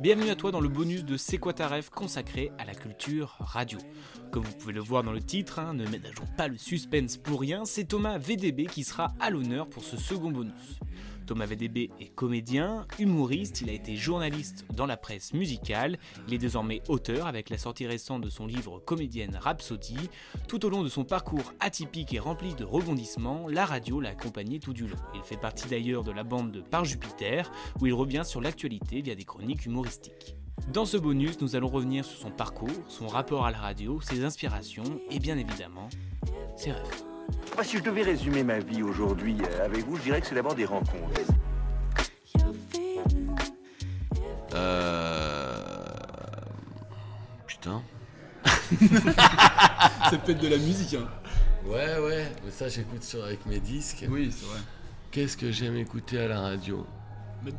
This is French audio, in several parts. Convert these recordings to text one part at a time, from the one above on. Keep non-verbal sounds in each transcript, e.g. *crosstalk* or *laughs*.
Bienvenue à toi dans le bonus de C'est quoi consacré à la culture radio. Comme vous pouvez le voir dans le titre, hein, ne ménageons pas le suspense pour rien, c'est Thomas VDB qui sera à l'honneur pour ce second bonus. Thomas VDB est comédien, humoriste, il a été journaliste dans la presse musicale, il est désormais auteur avec la sortie récente de son livre Comédienne Rhapsody. Tout au long de son parcours atypique et rempli de rebondissements, la radio l'a accompagné tout du long. Il fait partie d'ailleurs de la bande de Par Jupiter, où il revient sur l'actualité via des chroniques humoristiques. Dans ce bonus, nous allons revenir sur son parcours, son rapport à la radio, ses inspirations et bien évidemment, ses rêves. Moi, si je devais résumer ma vie aujourd'hui euh, avec vous, je dirais que c'est d'abord des rencontres. Euh... Putain. *laughs* C'est peut-être de la musique, hein. Ouais, ouais, mais ça j'écoute sur avec mes disques. Oui, c'est vrai. Qu'est-ce que j'aime écouter à la radio?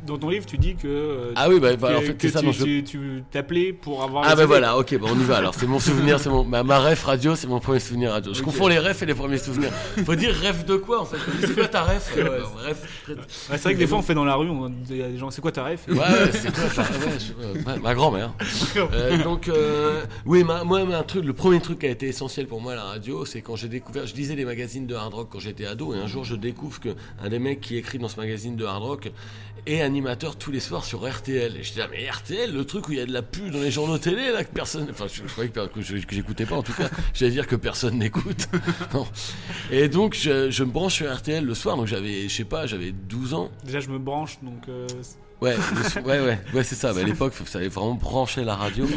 Dans ton livre, tu dis que. euh, Ah oui, bah, que- bah, en fait, c'est ça tu, tu- t'appelais pour avoir. Ah bah voilà, ok, bah on y va alors. C'est mon souvenir, c'est mon ma, ma ref radio, c'est mon premier souvenir radio. Je confonds les refs et les premiers souvenirs. Faut dire ref de quoi en fait? C'est quoi ta ref? Ouais. Ouais, c'est vrai que des fois, on fait dans la rue, on y a des gens, c'est quoi ta ref? Ouais, c'est quoi ta ouais, ma, grand-mère. Euh, donc euh, oui, ma- moi un truc, le premier truc qui a été essentiel pour moi à la radio, c'est quand j'ai découvert, je lisais des magazines de hard rock quand j'étais ado, et un jour je découvre que un des mecs qui écrit dans ce magazine de hard rock est animateur tous les soirs sur RTL. Et je dis ah, mais RTL, le truc où il y a de la pub dans les journaux télé là que personne, enfin je, je croyais que, que j'écoutais pas en tout cas, *laughs* j'allais dire que personne n'écoute. *laughs* Et donc je, je me branche sur RTL le soir, donc j'avais, je sais pas, j'avais 12 ans. Déjà, je me branche, donc. euh, Ouais, le *laughs* ouais, ouais, ouais, c'est ça. Bah, à l'époque, il fallait vraiment brancher la radio.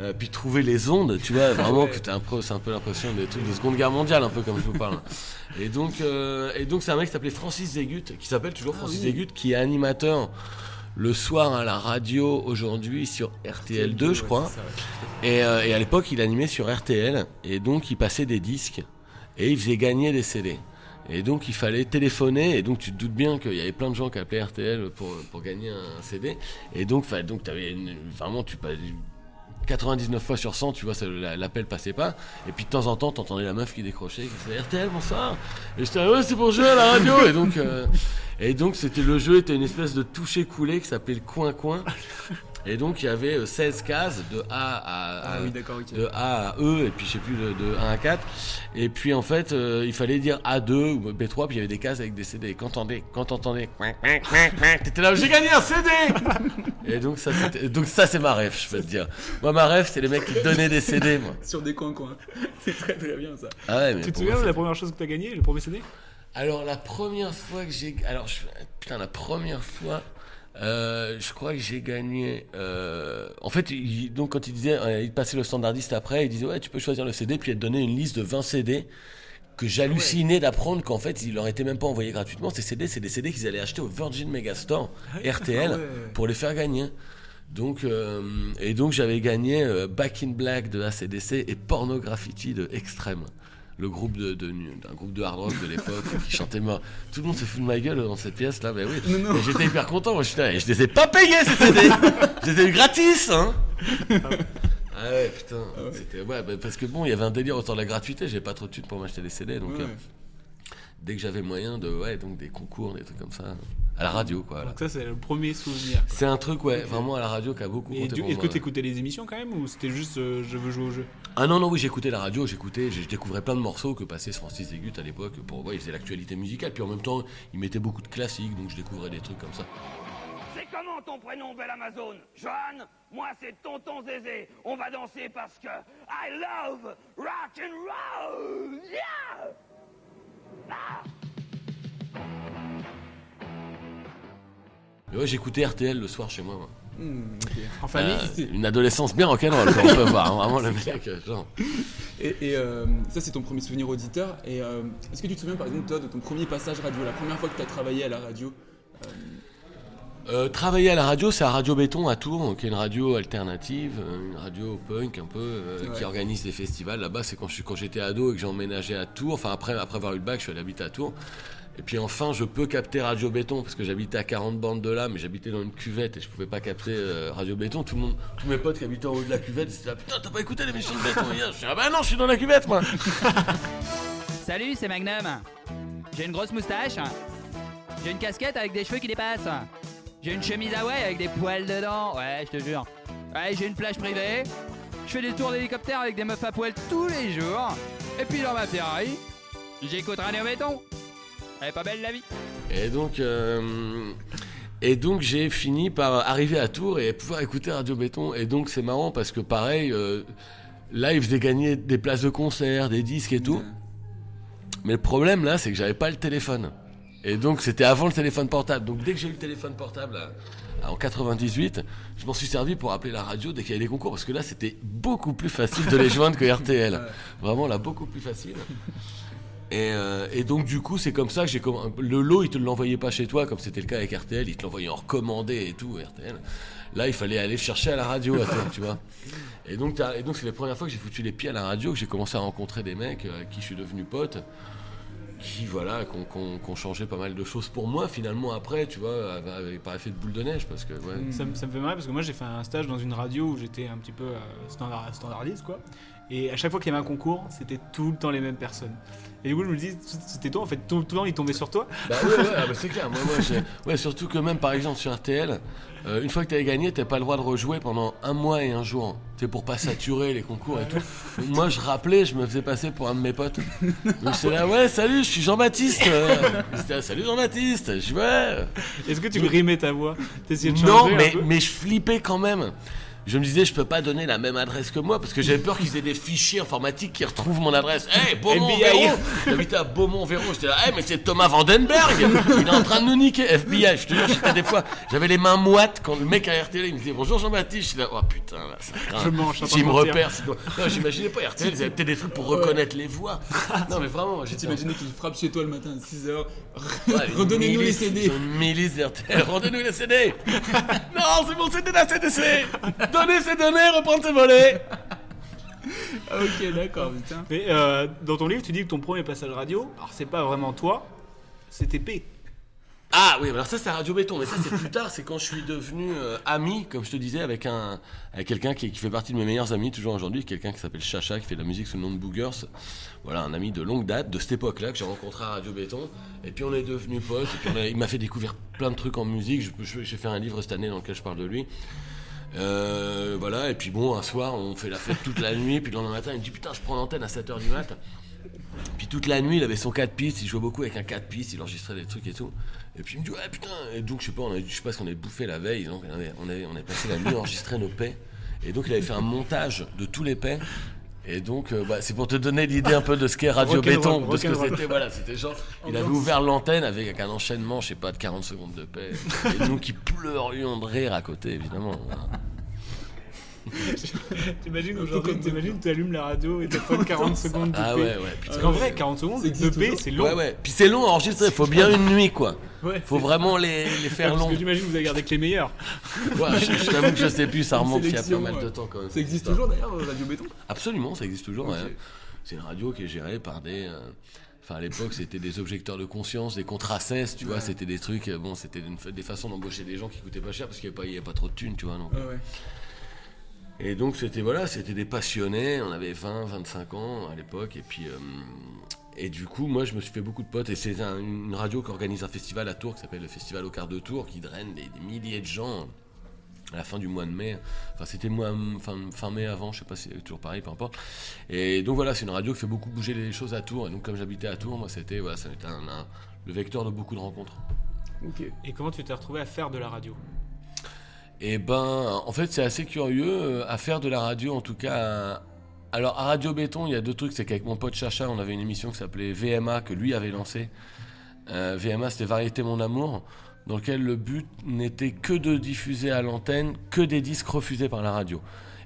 Euh, puis trouver les ondes, tu vois, vraiment que t'as un peu, c'est un peu l'impression des trucs de Seconde Guerre mondiale, un peu comme je vous parle. Et donc, euh, et donc c'est un mec qui s'appelait Francis Zégut, qui s'appelle toujours Francis Zégut, qui est animateur le soir à la radio aujourd'hui sur RTL 2, je crois. Et, euh, et à l'époque, il animait sur RTL, et donc il passait des disques, et il faisait gagner des CD. Et donc il fallait téléphoner, et donc tu te doutes bien qu'il y avait plein de gens qui appelaient RTL pour, pour gagner un CD. Et donc, donc t'avais une- vraiment, tu 99 fois sur 100, tu vois, l'appel passait pas. Et puis de temps en temps, t'entendais la meuf qui décrochait, qui disait RTL, bonsoir. Et j'étais, ah ouais, c'est pour jouer à la radio. et donc, euh, c'était le jeu était une espèce de toucher coulé qui s'appelait le coin coin. Et donc il y avait euh, 16 cases de A à, à- Ah oui, de A à E et puis je sais plus de, de 1 à 4 et puis en fait euh, il fallait dire A2 ou B3 puis il y avait des cases avec des CD quand t'entendais quand t'entendais t'étais là j'ai gagné un CD *laughs* et donc ça donc ça c'est ma rêve je peux te dire. Moi ma rêve c'est les mecs qui donnaient des CD moi. *laughs* Sur des coins-coins. *laughs* c'est très très bien ça. ah ouais, mais Tu te souviens de la première chose que t'as gagné, le premier CD alors la première fois que j'ai alors je... putain la première fois euh, je crois que j'ai gagné. euh, En fait, il- donc quand il disait, euh, il passait le standardiste après, il disait ouais, tu peux choisir le CD, puis il te donnait une liste de 20 CD que j'hallucinais d'apprendre qu'en fait, il leur était même pas envoyé gratuitement. Ces CD, c'est des CD qu'ils allaient acheter au Virgin Megastore RTL Ah ouais. pour les faire gagner. Donc, euh, et donc j'avais gagné Back in Black de ACDC et Porno Graffiti de Extreme. Le groupe de, de, un groupe de hard rock de l'époque *laughs* qui chantait mort. Tout le monde se fout de ma gueule dans cette pièce là, mais oui. Et j'étais hyper content. Moi, je, là, et je les ai pas payés ces CD. je les ai eu gratis, hein. *laughs* Ah ouais, putain. C'était, ouais, bah, parce que bon, il y avait un délire autour de la gratuité. J'avais pas trop de thunes pour m'acheter des CD, donc Ouais. euh, dès que j'avais moyen de, ouais, donc des concours, des trucs comme ça, à la radio, quoi. voilà. Donc ça, c'est le premier souvenir. C'est un truc, ouais, vraiment à la radio qui a beaucoup Et est-ce que t'écoutais les émissions quand même ou c'était juste euh, je veux jouer au jeu? Ah non, non, oui, j'écoutais la radio, j'écoutais, je découvrais plein de morceaux que passait Francis Zégut à l'époque. Pour, ouais, il faisait l'actualité musicale, puis en même temps, il mettait beaucoup de classiques, donc je découvrais des trucs comme ça. C'est comment ton prénom, belle Amazon Johan? Moi, c'est Tonton Zézé. On va danser parce que I love rock and roll. Yeah ouais, j'écoutais RTL le soir chez moi. moi. Hmm. En famille, Euh, une adolescence bien rock'n'roll, on peut voir. hein, Vraiment, *laughs* le mec, euh, genre. Et, et, euh, ça, c'est ton premier souvenir auditeur. Et euh, est-ce que tu te souviens, par exemple, toi, de ton premier passage radio, la première fois que tu as travaillé à la radio Euh, travailler à la radio, c'est à Radio Béton à Tours, qui est une radio alternative, euh, une radio punk un peu, euh, Ouais. qui organise des festivals. Là-bas, c'est quand je suis- quand j'étais ado et que j'ai emménagé à Tours. Enfin, après, après avoir eu le bac, je suis allé habiter à Tours. Et puis enfin, je peux capter Radio Béton parce que j'habitais à 40 bandes de là, mais j'habitais dans une cuvette et je pouvais pas capter euh, Radio Béton. Tout le monde, tous mes potes qui habitaient en haut de la cuvette, ils étaient là, putain, t'as pas écouté l'émission de Béton hier Je dis, ah bah non, je suis dans la cuvette, moi *laughs* Salut, c'est Magnum. J'ai une grosse moustache. J'ai une casquette avec des cheveux qui dépassent. J'ai une chemise Hawaï avec des poils dedans. Ouais, je te jure. Ouais, j'ai une plage privée. Je fais des tours d'hélicoptère avec des meufs à poil tous les jours. Et puis dans ma Ferrari, j'écoute Radio Béton. Elle est pas belle la vie. Et donc, euh, et donc j'ai fini par arriver à Tours et pouvoir écouter Radio Béton. Et donc c'est marrant parce que pareil, euh, là ils faisaient gagner des places de concert, des disques et tout. Mais le problème là, c'est que j'avais pas le téléphone. Et donc c'était avant le téléphone portable. Donc dès que j'ai eu le téléphone portable à- à- en 98, je m'en suis servi pour appeler la radio dès qu'il y avait des concours. Parce que là c'était beaucoup plus facile de les *laughs* joindre que RTL. Vraiment là, beaucoup plus facile. Et, euh, et donc du coup c'est comme ça que j'ai comm- le lot il te l'envoyait pas chez toi comme c'était le cas avec RTL il te l'envoyait en recommandé et tout RTL là il fallait aller le chercher à la radio à toi, tu vois et donc t'as- et donc c'est les premières fois que j'ai foutu les pieds à la radio que j'ai commencé à rencontrer des mecs euh, avec qui je suis devenu pote qui voilà ont changé pas mal de choses pour moi finalement après tu vois avec, avec- par effet de boule de neige parce que ouais, Ça, me- ça me fait marrer parce que moi j'ai fait un stage dans une radio où j'étais un petit peu euh, standard, standardiste quoi. Et à chaque fois qu'il y avait un concours, c'était tout le temps les mêmes personnes. Et du coup je me dis, c'était toi en fait, tout, tout le temps ils tombaient sur toi. Bah ouais, ouais, ah bah c'est *laughs* clair. Moi, moi, j'ai- ouais, surtout que même par exemple sur RTL, euh, une fois que t'avais gagné, t'as pas le droit de rejouer pendant un mois et un jour. C'est pour pas saturer les concours et tout. *laughs* Donc, moi, je rappelais, je me faisais passer pour un de mes potes. Donc j'étais là, ouais, salut, je suis Jean-Baptiste. *laughs* Euh, là, salut Jean-Baptiste. Je ouais. Est-ce que tu grimais ta voix? T'essayais de Non, un mais, peu? mais je flippais quand même. Je me disais, je peux pas donner la même adresse que moi parce que j'avais peur qu'ils aient des fichiers informatiques qui retrouvent mon adresse. *laughs* Hey, Beaumont-Véron J'habitais à Beaumont-Véron. J'étais là, hey, mais c'est Thomas Vandenberg Il est en train de nous niquer. FBI, je te jure, j'étais des fois, j'avais les mains moites quand le mec à RTL il me disait bonjour Jean-Baptiste. Je suis là, oh putain, là, ça craint. Je train S'il me repère, non, j'imaginais pas RTL, ils avaient peut-être des trucs pour reconnaître les voix. *laughs* Non, mais vraiment, j'étais. T'imaginais qu'ils frappent chez toi le matin à 6h. Ouais, une *laughs* Redonnez-nous les CD. milice d'RTL. Rendez-nous les CD. non, c'est mon CD de la CDC. Donnez ces données, reprendre tes volets. *laughs* Ok, d'accord, putain. Mais euh, dans ton livre, tu dis que ton premier passage radio, alors c'est pas vraiment toi, c'était P. Ah oui, alors ça c'est Radio Béton, mais ça c'est plus tard, c'est quand je suis devenu euh, ami, comme je te disais, avec un avec quelqu'un qui, qui fait partie de mes meilleurs amis toujours aujourd'hui, quelqu'un qui s'appelle Chacha, qui fait de la musique sous le nom de Boogers. Voilà, un ami de longue date, de cette époque-là, que j'ai rencontré à Radio Béton. Et puis on est devenus potes, et puis on a- il m'a fait découvrir plein de trucs en musique. Je- je- J'ai fait un livre cette année dans lequel je parle de lui. Euh, voilà, et puis bon, un soir, on fait la fête toute la *laughs* nuit, puis le lendemain matin, il me dit Putain, je prends l'antenne à 7h du mat. Puis toute la nuit, il avait son 4 pistes, il jouait beaucoup avec un 4 pistes, il enregistrait des trucs et tout. Et puis il me dit Ouais, putain, et donc je sais pas, on a, je sais pas ce qu'on avait bouffé la veille, donc on avait, on avait, on avait passé la nuit à enregistrer nos paix. Et donc il avait fait un montage de tous les paix. Et donc, euh, bah, c'est pour te donner l'idée un peu de ce qu'est Radio Béton, de ce que c'était. Voilà, c'était genre, il avait ouvert l'antenne avec un enchaînement, je sais pas, de 40 secondes de paix. Et nous qui pleurions de rire à côté, évidemment. Voilà. *laughs* T'imagines aujourd'hui, t'imagines, tu allumes la radio et t'as pas 40 secondes de Ah ouais, ouais. Parce qu'en vrai, 40 secondes de P, c'est long. Ouais, ouais. Puis c'est long à enregistrer, faut bien une nuit, quoi. Ouais, Faut vraiment les, les faire Parce long. que j'imagine que vous avez gardé que les meilleurs. Ouais, je je t'avoue que je sais plus, ça remonte il y a pas mal de temps quand même. Ça existe toujours d'ailleurs, Radio Béton? Absolument, ça existe toujours. C'est une radio qui est gérée par des. euh, Enfin, à l'époque, c'était des objecteurs de conscience, des contrats cesse, tu vois, c'était des trucs, euh, bon, c'était des façons d'embaucher des gens qui coûtaient pas cher parce qu'il n'y avait, pas- il y avait pas trop de thunes, tu vois. Donc. Ouais, ouais. Et donc, c'était voilà, c'était des passionnés, on avait 20, 25 ans à l'époque, et puis. euh, et du coup, moi, je me suis fait beaucoup de potes, et c'est un- une radio qui organise un festival à Tours qui s'appelle le Festival au quart de Tours, qui draine des, milliers de gens à la fin du mois de mai. Enfin, c'était mois, fin, fin mai avant, je sais pas si c'est toujours pareil, peu importe. Et donc voilà, c'est une radio qui fait beaucoup bouger les choses à Tours. Et donc, comme j'habitais à Tours, moi, c'était voilà, un- un- le vecteur de beaucoup de rencontres. Ok. Et comment tu t'es retrouvé à faire de la radio? Et ben, en fait, c'est assez curieux euh, à faire de la radio, en tout cas. Alors, à Radio Béton, il y a deux trucs. C'est qu'avec mon pote Chacha, on avait une émission qui s'appelait VMA, que lui avait lancée. Euh, VMA, c'était Variété Mon Amour. Dans lequel le but n'était que de diffuser à l'antenne que des disques refusés par la radio.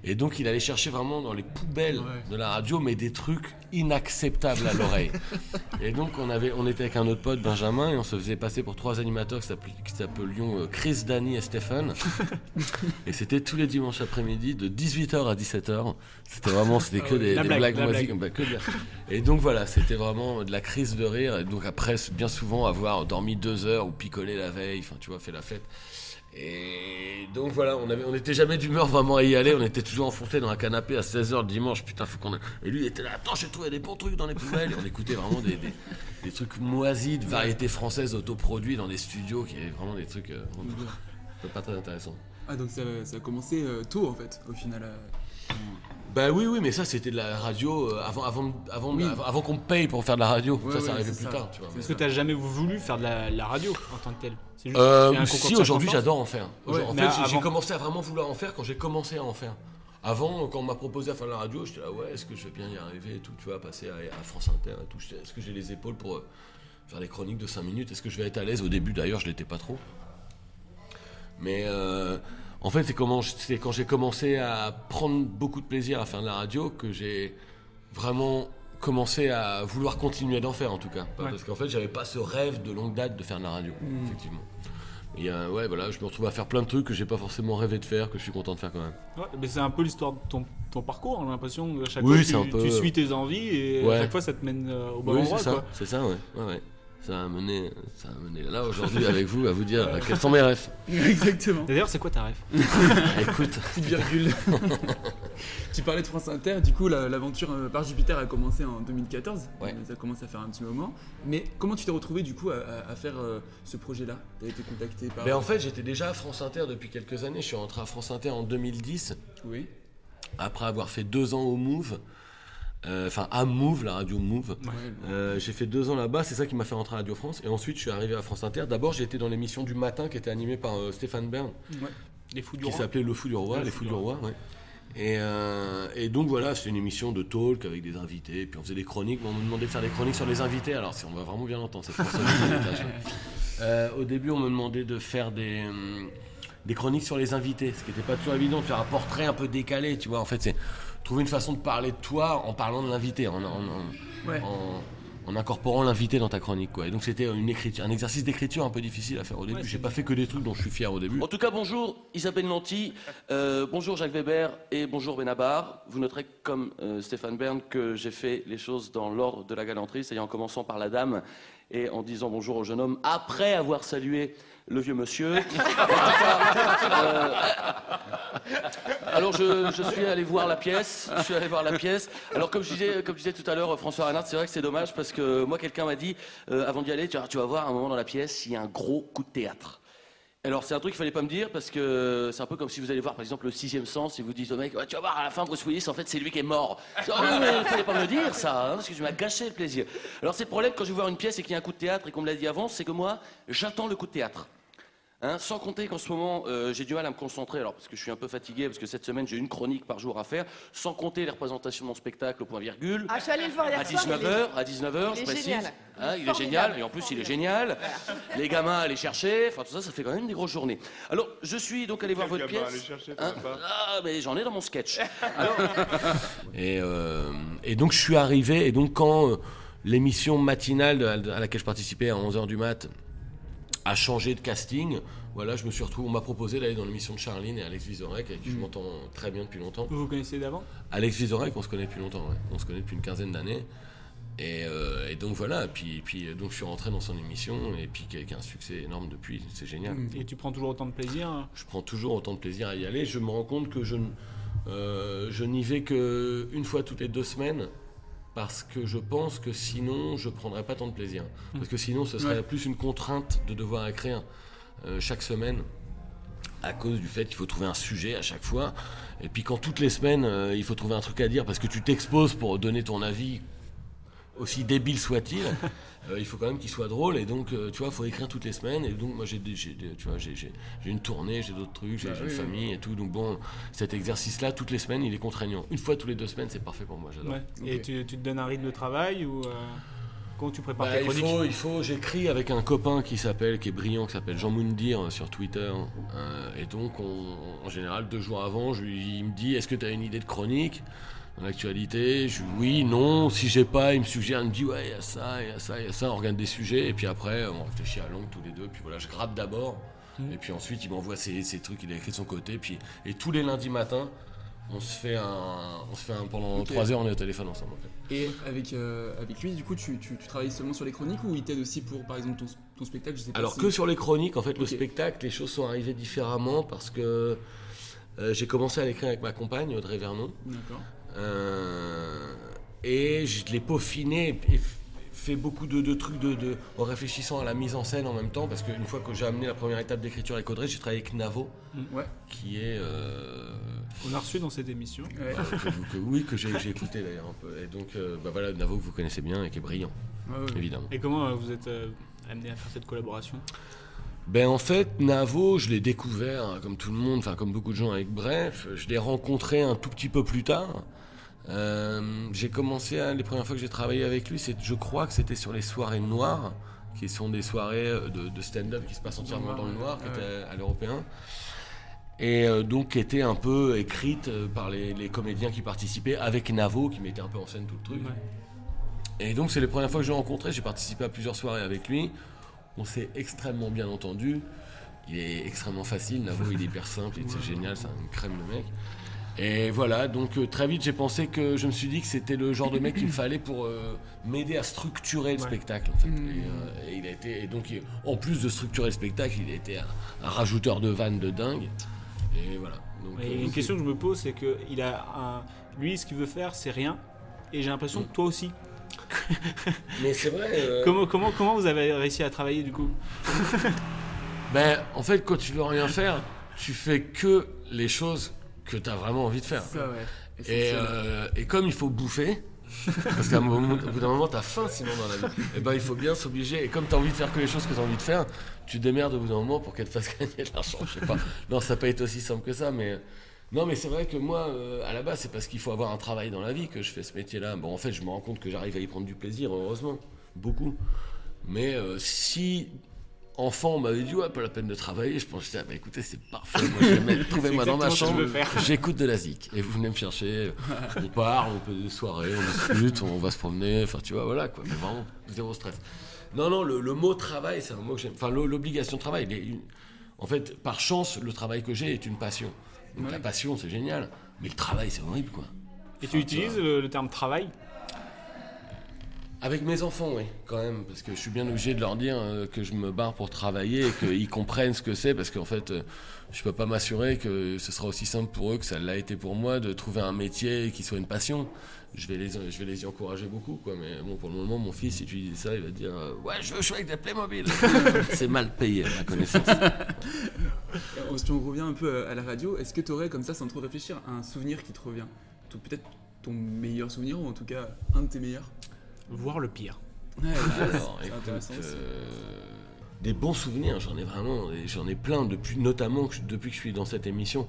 Et donc il allait chercher vraiment dans les poubelles de la radio, mais des trucs inacceptables à l'oreille. *laughs* et donc on, avait, on était avec un autre pote, Benjamin, et on se faisait passer pour trois animateurs qui s'appel- qui s'appelions euh, Chris, Danny et Stephen. *laughs* et c'était tous les dimanches après-midi de 18h à 17h. C'était vraiment, c'était que des, La des blague, blagues blague. bah, que de la- Et donc voilà, c'était vraiment de la crise de rire. Et donc après, bien souvent avoir dormi deux heures ou picolé la veille, enfin tu vois, fait la fête. Et donc voilà, on avait, on n'était jamais d'humeur vraiment à y aller. On était toujours enfoncé dans un canapé à 16h le dimanche. Putain, faut qu'on. a- Et lui il était là, attends, j'ai trouvé des bons trucs dans les poubelles. Et on écoutait vraiment des, des, des trucs moisis de variétés françaises autoproduits dans des studios qui étaient vraiment des trucs euh, pas très intéressants. Ah, donc ça, ça a commencé euh, tôt en fait, au final. euh. Bah oui, oui, mais ça c'était de la radio euh, avant, avant, avant, Oui. avant, avant qu'on me paye pour faire de la radio. Ça, ça ouais, arrivait plus ça. tard, tu vois. Est-ce que t'as jamais voulu faire de la, la radio en tant que tel? C'est juste Euh, un si aujourd'hui j'adore en faire. Ouais, en mais fait, j'ai- commencé à vraiment vouloir en faire quand j'ai commencé à en faire. Avant, quand on m'a proposé à faire de la radio, j'étais là, ouais, est-ce que je vais bien y arriver et tout, tu vois, passer à, à France Inter et tout. Est-ce que j'ai les épaules pour euh, faire des chroniques de 5 minutes? Est-ce que je vais être à l'aise? Au début, d'ailleurs, je l'étais pas trop. Mais euh, en fait, c'est, quand j'ai commencé à prendre beaucoup de plaisir à faire de la radio que j'ai vraiment commencé à vouloir continuer d'en faire, en tout cas. Ouais. Parce qu'en fait, j'avais pas ce rêve de longue date de faire de la radio, effectivement. Et euh, ouais, voilà, je me retrouve à faire plein de trucs que j'ai pas forcément rêvé de faire, que je suis content de faire quand même. Ouais, mais c'est un peu l'histoire de ton, ton parcours, j'ai l'impression. Chaque Oui, fois, tu, un peu- tu suis tes envies et Ouais. à chaque fois, ça te mène euh, au bon oui, endroit. c'est ça, c'est ça, ouais. ouais, ouais. Ça a mené, ça a mené là aujourd'hui avec vous à vous dire euh, quels sont mes rêves. Exactement. D'ailleurs, c'est quoi ta rêve? *laughs* Écoute, Petite virgule. *laughs* tu parlais de France Inter, du coup la- l'aventure euh, par Jupiter a commencé en 2014. Ouais. Ça commence à faire un petit moment. Mais comment tu t'es retrouvé du coup à, à- à faire euh, ce projet-là? Tu as été contacté par. ben en fait, j'étais déjà à France Inter depuis quelques années. Je suis rentré à France Inter en 2010. Oui. après avoir fait deux ans au Move, euh, enfin à Move, la radio Move. Ouais. Euh, j'ai fait deux ans là-bas, c'est ça qui m'a fait rentrer à Radio France. Et ensuite, je suis arrivé à France Inter. D'abord, j'ai été dans l'émission du matin qui était animée par euh, Stéphane Bern, Ouais. Les fous du qui s'appelait Le Fou du Roi, Ouais, Les Fous du Roi. Et, et donc voilà, c'est une émission de talk avec des invités. Puis on faisait des chroniques. mais on me demandait de faire des chroniques sur les invités. Alors, si on va vraiment bien l'entendre, cette personnalité. Euh, au début, on me demandait de faire des, hum, des chroniques sur les invités, ce qui n'était pas toujours évident, de faire un portrait un peu décalé, tu vois. En fait, c'est trouver une façon de parler de toi en parlant de l'invité, en, en- en- Ouais. en- en incorporant l'invité dans ta chronique, quoi. Et donc, c'était une écriture, un exercice d'écriture un peu difficile à faire au début. J'ai pas fait que des trucs dont je suis fier au début. En tout cas, bonjour Isabelle Nanty, euh, bonjour Jacques Weber et bonjour Benabar. Vous noterez comme euh, Stéphane Bern que j'ai fait les choses dans l'ordre de la galanterie, c'est-à-dire en commençant par la dame et en disant bonjour au jeune homme après avoir salué le vieux monsieur. En tout cas, euh, alors je, je suis allé voir la pièce, je suis allé voir la pièce. Alors comme je disais, comme je disais tout à l'heure, François Renard, c'est vrai que c'est dommage parce que moi quelqu'un m'a dit euh, avant d'y aller, tu, vas- voir un moment dans la pièce, il y a un gros coup de théâtre. Alors c'est un truc qu'il fallait pas me dire parce que c'est un peu comme si vous allez voir par exemple le sixième sens et vous dites au mec Ouais, tu vas voir à la fin Bruce Willis en fait c'est lui qui est mort. Oh, mais il fallait pas me le dire ça hein, parce que tu m'as gâché le plaisir. Alors c'est le problème quand je vais voir une pièce et qu'il y a un coup de théâtre et qu'on me l'a dit avant c'est que moi j'attends le coup de théâtre. Hein, sans compter qu'en ce moment, euh, j'ai du mal à me concentrer, alors parce que je suis un peu fatigué, parce que cette semaine j'ai une chronique par jour à faire, sans compter les représentations de mon spectacle au point virgule. Ah, je suis allée le voir hier À soir, il est- 19h, à 19h, il je est précise. génial. Hein, il est génial, et en plus il est génial. Les gamins à aller chercher, enfin tout ça, ça fait quand même des grosses journées. Alors, je suis donc allé voir votre pièce. Hein ah, mais j'en ai dans mon sketch. *laughs* Alors, *laughs* Et, euh, et donc je suis arrivé, et donc quand euh, l'émission matinale de- à laquelle je participais à 11h du mat a changé de casting, voilà, je me suis retrouvé, on m'a proposé d'aller dans l'émission de Charline et Alex Vizorek, avec qui je m'entends très bien depuis longtemps. Vous vous connaissez d'avant? Alex Vizorek, on se connaît depuis longtemps, ouais. on se connaît depuis une quinzaine d'années. Et, euh, et donc voilà, et puis, et puis euh, donc je suis rentré dans son émission, et puis qui a, un succès énorme depuis, c'est génial. Et tu prends toujours autant de plaisir hein? Je prends toujours autant de plaisir à y aller. Je me rends compte que je, euh, je n'y vais que une fois toutes les deux semaines parce que je pense que sinon je prendrais pas tant de plaisir. Parce que sinon ce serait Ouais. plus une contrainte de devoir écrire euh, chaque semaine à cause du fait qu'il faut trouver un sujet à chaque fois. Et puis quand toutes les semaines euh, il faut trouver un truc à dire parce que tu t'exposes pour donner ton avis aussi débile soit-il, *laughs* euh, il faut quand même qu'il soit drôle et donc euh, tu vois, faut écrire toutes les semaines et donc moi j'ai tu vois, j'ai, j'ai- j'ai une tournée, j'ai d'autres trucs, j'ai, Bah oui, une oui. famille et tout, donc bon, cet exercice-là toutes les semaines, il est contraignant. Une fois tous les deux semaines, c'est parfait pour moi, j'adore. Ouais. Et tu, tu te donnes un rythme de travail ou euh, Comment tu prépares Bah, tes il chroniques faut, il faut, j'écris avec un copain qui s'appelle, qui est brillant, qui s'appelle Jean Moundir euh, sur Twitter. Euh, et donc, on- en général, deux jours avant, je il me dit Est-ce que tu as une idée de chronique? Dans l'actualité Je oui, non. Si j'ai pas, il me suggère, il me dit Ouais, il y a ça, il y a ça, il y a ça. On regarde des sujets. Et puis après, on réfléchit à langue tous les deux. Puis voilà, je gratte d'abord. Mhm. Et puis ensuite, il m'envoie ses, ses trucs, il a écrit de son côté. Puis, et tous les lundis matins, on se fait un. On se fait un pendant Ok. trois heures, on est au téléphone ensemble. en fait. Et avec, euh, avec lui, du coup, tu, tu, tu travailles seulement sur les chroniques ou il t'aide aussi pour, par exemple, ton, ton spectacle je sais pas Alors si- que sur les chroniques, en fait, le spectacle, les choses sont arrivées différemment parce que euh, j'ai commencé à l'écrire avec ma compagne, Audrey Vernon, D'accord. Euh, et je l'ai peaufiné et fait beaucoup de, de trucs de, de- en réfléchissant à la mise en scène en même temps parce qu'une fois que j'ai amené la première étape d'écriture avec Audrey, j'ai travaillé avec Navo, Ouais. qui est euh, On a reçu dans cette émission. Ouais. bah, que, vous- que- oui que j'ai écouté d'ailleurs un peu. Et donc euh, bah voilà Navo que vous connaissez bien et qui est brillant, évidemment. Et comment vous êtes amené à faire cette collaboration? Ben en fait, Navo, je l'ai découvert, comme tout le monde, enfin comme beaucoup de gens avec Bref. Je l'ai rencontré un tout petit peu plus tard. Euh, j'ai commencé, à, les premières fois que j'ai travaillé avec lui, c'est, je crois que c'était sur les soirées noires, qui sont des soirées euh, de, de stand-up qui se passent entièrement dans le noir, qui étaient à l'européen. Et euh, donc qui étaient un peu écrites euh, par les, les comédiens qui participaient, avec Navo, qui mettait un peu en scène tout le truc. Et donc, c'est les premières fois que je l'ai rencontré. J'ai participé à plusieurs soirées avec lui. On s'est extrêmement bien entendu. Il est extrêmement facile. Navo, il est hyper simple. il- C'est génial. C'est une crème de mec. Et voilà, donc euh, très vite j'ai pensé que je me suis dit que c'était le genre de mec qu'il me fallait pour euh, m'aider à structurer le Ouais. spectacle en fait. Et, euh, et il a été et donc il- en plus de structurer le spectacle, il a été un, un rajouteur de vannes de dingue. Et voilà. Donc, Et euh, une question que je me pose, c'est que il a un... lui, ce qu'il veut faire, c'est rien. Et j'ai l'impression que toi aussi. *laughs* Mais c'est vrai. Comment, comment, comment vous avez réussi à travailler du coup? *laughs* Ben, en fait, quand tu veux rien faire, tu fais que les choses que tu as vraiment envie de faire. Ça, ouais. Et, Essentiel. euh, et comme il faut bouffer, parce qu'à un moment, au bout d'un moment, t'as faim sinon dans la vie, et ben il faut bien s'obliger. Et comme t'as envie de faire que les choses que t'as envie de faire, tu démerdes au bout d'un moment pour qu'elles te fassent *laughs* gagner de l'argent. Je sais pas. Non, ça peut être aussi simple que ça, mais. Non, mais c'est vrai que moi, euh, à la base, c'est parce qu'il faut avoir un travail dans la vie que je fais ce métier-là. Bon, en fait, je me rends compte que j'arrive à y prendre du plaisir, heureusement. Beaucoup. Mais euh, si enfant, on m'avait dit, ouais, pas la peine de travailler, je pensais, ah, bah, écoutez, c'est parfait. Moi, je vais mettre- trouvez-moi dans ma chambre, j'écoute de la zik. Et vous venez me chercher, on part, on fait des soirées, on discute, on va se promener, enfin, tu vois, voilà, quoi. Mais vraiment, zéro stress. Non, non, le, le mot travail, c'est un mot que j'aime. Enfin, l'obligation de travail, une- en fait, par chance, le travail que j'ai est une passion. Donc, Ouais. la passion, c'est génial. Mais le travail, c'est horrible, quoi. Et tu utilises le terme travail? Avec mes enfants, oui, quand même, parce que je suis bien obligé de leur dire euh, que je me barre pour travailler et qu'ils *laughs* comprennent ce que c'est, parce qu'en fait, euh, je peux pas m'assurer que ce sera aussi simple pour eux que ça l'a été pour moi de trouver un métier qui soit une passion. Je vais les, je vais les y encourager beaucoup, quoi. Mais bon, pour le moment, mon fils, si tu lui dis ça, il va te dire euh, Ouais, je veux jouer avec des Playmobil. *laughs* c'est mal payé, à ma connaissance. Si on revient un peu à la radio, est-ce que tu aurais, comme ça, sans trop réfléchir, un souvenir qui te revient? Peut-être ton meilleur souvenir, ou en tout cas un de tes meilleurs? Voir le pire. Ouais, *laughs* Alors, c'est écoute, intéressant aussi. euh, des bons souvenirs, j'en ai vraiment, et j'en ai plein depuis, notamment depuis que je suis dans cette émission.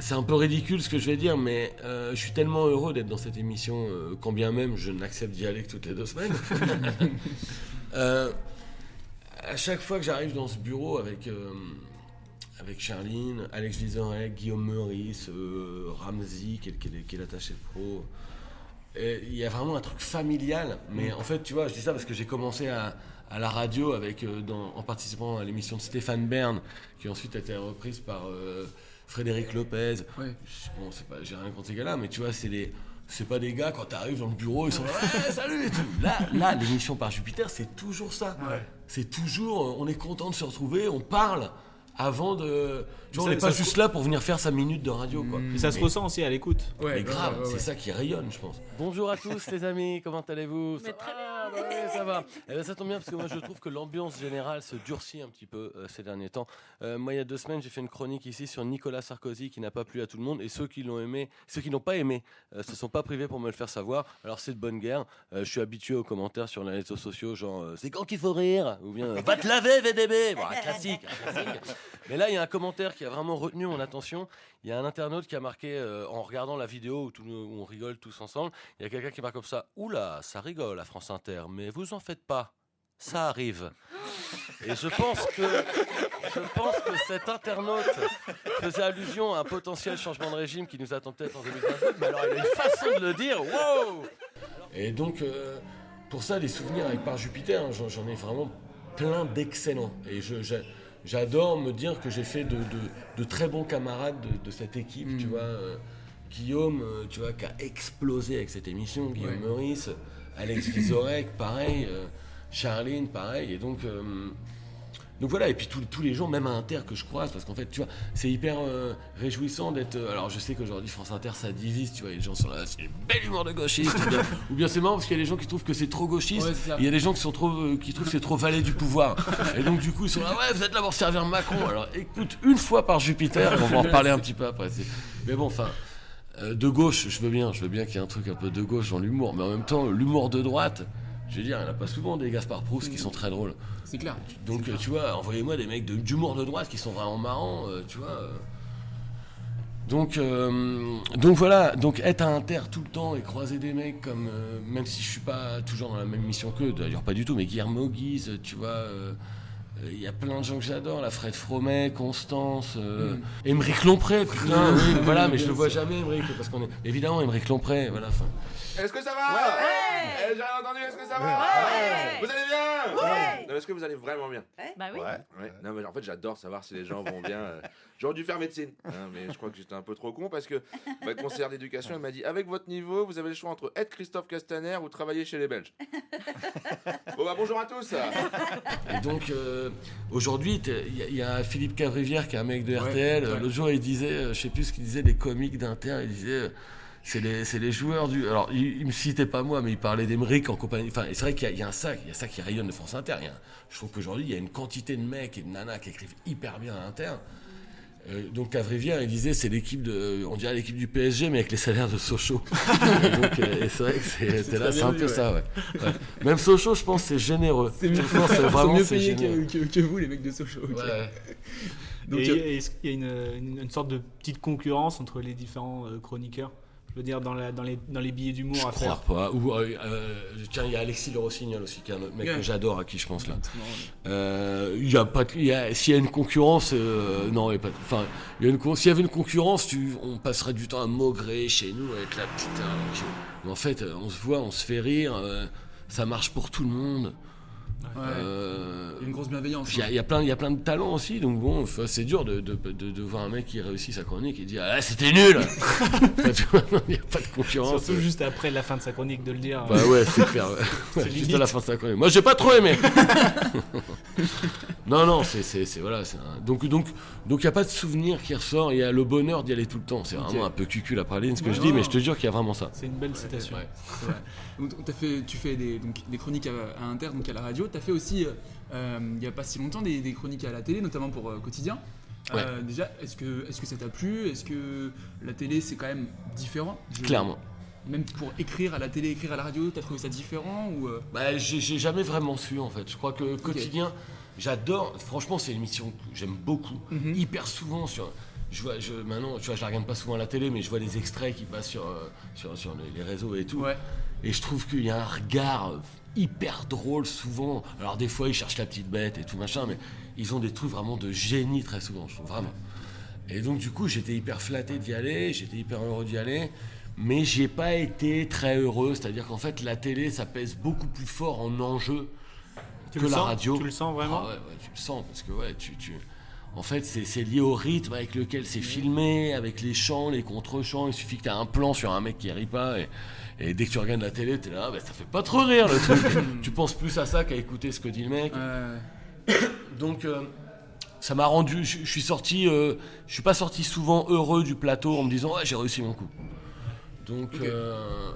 C'est un peu ridicule ce que je vais dire, mais euh, je suis tellement heureux d'être dans cette émission, euh, quand bien même je n'accepte d'y aller que toutes les deux semaines. *laughs* Euh, à chaque fois que j'arrive dans ce bureau avec, euh, avec Charline, Alex Vizorek, Guillaume Meurice, euh, Ramsey, qui est, qui est- qui est l'attaché pro, il y a vraiment un truc familial, mais en fait, tu vois, je dis ça parce que j'ai commencé à, à la radio avec, euh, dans- en participant à l'émission de Stéphane Bern, qui ensuite a été reprise par euh, Frédéric Lopez. Je- Bon, pas, j'ai rien contre ces gars-là, mais tu vois, c'est des, c'est pas des gars quand t'arrives dans le bureau, ils sont là, *laughs* ouais, salut et tout. Là, là, l'émission par Jupiter, c'est toujours ça. C'est toujours, euh, on est content de se retrouver, on parle avant de. Tu vois, on Ça- n'est pas ça juste là pour venir faire sa minute de radio, quoi. Et ça se Mais- ressent aussi à l'écoute. Ouais, mais grave, ouais, ouais. c'est ça qui rayonne, je pense. Bonjour à tous les amis, comment allez-vous? Très Ah, bah ouais, ça va. Eh ben, ça tombe bien parce que moi je trouve que l'ambiance générale se durcit un petit peu euh, ces derniers temps. Euh, moi il y a deux semaines j'ai fait une chronique ici sur Nicolas Sarkozy qui n'a pas plu à tout le monde et ceux qui l'ont aimé, ceux qui n'ont pas aimé, euh, se sont pas privés pour me le faire savoir. Alors c'est de bonne guerre. Euh, je suis habitué aux commentaires sur les réseaux sociaux genre euh, c'est quand qu'il faut rire? Ou bien euh, va te laver VDB. Bon, un classique, un classique. *laughs* Mais là il y a un commentaire qui a vraiment retenu mon attention. Il y a un internaute qui a marqué, euh, en regardant la vidéo où, on rigole tous ensemble, il y a quelqu'un qui marque comme ça Oula, ça rigole à France Inter. mais vous en faites pas, ça arrive. Et je pense que cet internaute faisait allusion à un potentiel changement de régime qui nous attend peut-être en 2022. Mais alors il a une façon de le dire, wow Et donc euh, pour ça, les souvenirs avec Par Jupiter, hein, j'en ai vraiment plein d'excellents. Et je- j'adore me dire que j'ai fait de, de- de très bons camarades de, de cette équipe, tu vois. euh, Guillaume, euh, tu vois, qui a explosé avec cette émission, Guillaume Ouais. Meurice, Alex Vizorek, pareil, euh, Charline, pareil. Et donc, euh, donc voilà, et puis tous, tous les jours, même à Inter que je croise, parce qu'en fait, tu vois, c'est hyper euh, réjouissant d'être. euh, alors je sais qu'aujourd'hui, France Inter, ça divise, tu vois, les gens sont là, c'est une belle humour de gauchiste. ou, bien, *laughs* ou bien c'est marrant parce qu'il y a des gens qui trouvent que c'est trop gauchiste, Ouais, il y a des gens qui, sont trop, euh, qui trouvent que c'est trop valet du pouvoir. Et donc, du coup, ils sont là, ouais, vous êtes là pour servir Macron. Alors écoute, une fois par Jupiter, on va en reparler un petit peu après. Mais bon, enfin. de gauche, je veux bien, je veux bien qu'il y ait un truc un peu de gauche dans l'humour, mais en même temps, l'humour de droite, je veux dire, il n'y en a pas souvent des Gaspard Proust qui sont très drôles. C'est clair. Donc, tu vois, envoyez-moi des mecs de- d'humour de droite qui sont vraiment marrants, euh, tu vois. euh. Donc, euh, donc voilà, donc être à Inter tout le temps et croiser des mecs comme, euh, même si je suis pas toujours dans la même mission qu'eux, d'ailleurs pas du tout, mais Guillermo Guise, tu vois, il y a plein de gens que j'adore, la Fred Fromet, Constance, euh, Émeric Lompré, putain, oui, voilà, mais je le *laughs* vois jamais, Émeric, parce qu'on est, évidemment, Émeric Lompré, voilà. Est-ce que ça va? Ouais J'ai rien entendu, est-ce que ça va Vous allez bien Non, Est-ce que vous allez vraiment bien Bah oui. Ouais. Non, mais en fait, j'adore savoir si les gens vont bien. euh. *laughs* J'aurais dû faire médecine, hein, mais je crois que j'étais un peu trop con parce que ma conseillère d'éducation elle m'a dit avec votre niveau, vous avez le choix entre être Christophe Castaner ou travailler chez les Belges. *laughs* bon bah bonjour à tous. Et donc, euh, aujourd'hui, t'es- il y, a- il y a Philippe Cavrivière qui est un mec de RTL. ouais. L'autre jour, il disait, euh, je sais plus ce qu'il disait, les comiques d'Inter. Il disait, euh, c'est les, c'est les joueurs du. Alors, il, il me citait pas moi, mais il parlait d'Emeric en compagnie. Enfin, c'est vrai qu'il y, a- il y a un sac, il y a ça qui rayonne de France Inter. Il y a je trouve qu'aujourd'hui, il y a une quantité de mecs et de nanas qui écrivent hyper bien à Inter. Euh, donc Cavrivière, il disait c'est l'équipe de, on dirait l'équipe du PSG mais avec les salaires de Sochaux. *laughs* et donc, euh, c'est vrai que c'est, c'est là, c'est un vu, peu ouais. ça, ouais. Ouais. Même Sochaux, je pense, c'est généreux. C'est mieux, *laughs* vraiment, mieux généreux. que, que- que vous, les mecs de Sochaux. Ouais. Donc, et euh, est-ce qu'il y a une, une- une sorte de petite concurrence entre les différents euh, chroniqueurs? Je veux dire, dans, la, dans, les, dans les billets d'humour à crois faire. pas. Ou, euh, euh, tiens, il y a Alexis Le Rossignol aussi, qui est un autre mec que j'adore, à qui je pense là. Euh, Il y a pas, de- il y a, s'il y a une concurrence, euh, non, il y a pas. de- Enfin, il y a une, con- s'il y avait une concurrence, tu, on passerait du temps à maugrer chez nous avec la putain. mais en fait, on se voit, on se fait rire, euh, ça marche pour tout le monde. Ouais. Euh, une grosse bienveillance. Il y, a- il y a plein, il y a plein de talents aussi, donc bon, c'est dur de, de, de, de voir un mec qui réussit sa chronique et dire ah c'était nul. *laughs* Il n'y a pas de concurrence. Surtout juste après la fin de sa chronique de le dire. Bah ouais, c'est clair. *laughs* ouais. Juste limite. à la fin de sa chronique. Moi, j'ai pas trop aimé. *laughs* non, non, c'est, voilà, un- donc, donc, donc, il y a pas de souvenir qui ressort. Il y a le bonheur d'y aller tout le temps. C'est vraiment un peu cucul la praline, ce que Ouais, je dis, non. mais je te jure qu'il y a vraiment ça. C'est une belle citation. Ouais. Donc, fait, tu fais des, donc, des chroniques à, à Inter, donc à la radio. Tu as fait aussi, euh, il n'y a pas si longtemps, des, des chroniques à la télé, notamment pour euh, Quotidien. Euh, déjà, est-ce que, est que ça t'a plu? Est-ce que la télé, c'est quand même différent? Je- Clairement. Même pour écrire à la télé, écrire à la radio, t'as trouvé ça différent ou Bah, j'ai, jamais vraiment su en fait. Je crois que quotidien, j'adore. Franchement, c'est une émission que j'aime beaucoup. Mhm. Hyper souvent sur. Je vois, je, maintenant, tu vois, je la regarde pas souvent à la télé, mais je vois des extraits qui passent sur, sur, les réseaux et tout. Ouais. Et je trouve qu'il y a un regard hyper drôle souvent. Alors des fois ils cherchent la petite bête et tout machin, mais ils ont des trucs vraiment de génie très souvent, je trouve vraiment. Et donc du coup j'étais hyper flatté d'y aller, j'étais hyper heureux d'y aller, mais j'ai pas été très heureux. C'est-à-dire qu'en fait la télé ça pèse beaucoup plus fort en enjeu Tu que la sens radio. Tu le sens vraiment? Ah ouais, ouais, tu le sens parce que ouais, tu, tu... En fait, c'est lié au rythme avec lequel c'est filmé, avec les chants, les contre-chants. Il suffit que tu un plan sur un mec qui rit pas et, et dès que tu regardes la télé, t'es là, bah, ça fait pas trop rire le truc. *laughs* tu penses plus à ça qu'à écouter ce que dit le mec. *coughs* Donc, euh, ça m'a rendu. Je suis sorti. euh, je suis pas sorti souvent heureux du plateau en me disant, ouais, j'ai réussi mon coup. Donc. euh,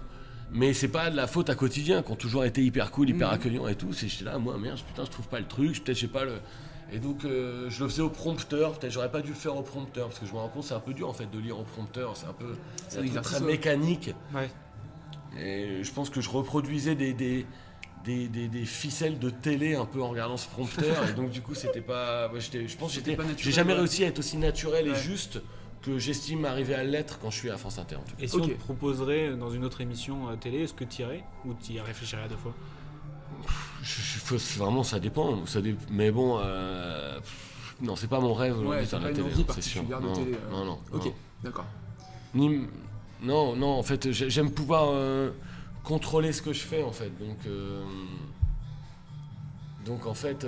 mais c'est pas de la faute à quotidien, qui ont toujours été hyper cool, hyper Mhm. accueillants et tout. C'est là, moi, merde, putain, je trouve pas le truc, peut-être j'ai pas le. Et donc, euh, je le faisais au prompteur. Peut-être j'aurais pas dû le faire au prompteur, parce que je me rends compte, c'est un peu dur en fait de lire au prompteur. C'est un peu. C'est un très mécanique. Ouais. Et je pense que je reproduisais des, des, des, des- des ficelles de télé un peu en regardant ce prompteur. et donc, du coup, c'était pas. ouais, j'étais- je pense que j'étais. J'ai jamais réussi à être aussi naturel et juste que j'estime arriver à l'être quand je suis à France Inter. En tout cas. Et si Ok. on te proposerait dans une autre émission euh, télé, est-ce que tu irais Ou tu y réfléchirais à deux fois? Je- je- vraiment, ça dépend. Ça dé- Mais bon, euh, pff, non, c'est pas mon rêve Ouais, de faire de la télé, c'est sûr. Non, télé. euh. non, non. Ok, non. d'accord. Ni- Non, non, en fait, j'ai- j'aime pouvoir euh, contrôler ce que je fais, en fait. Donc, donc en fait,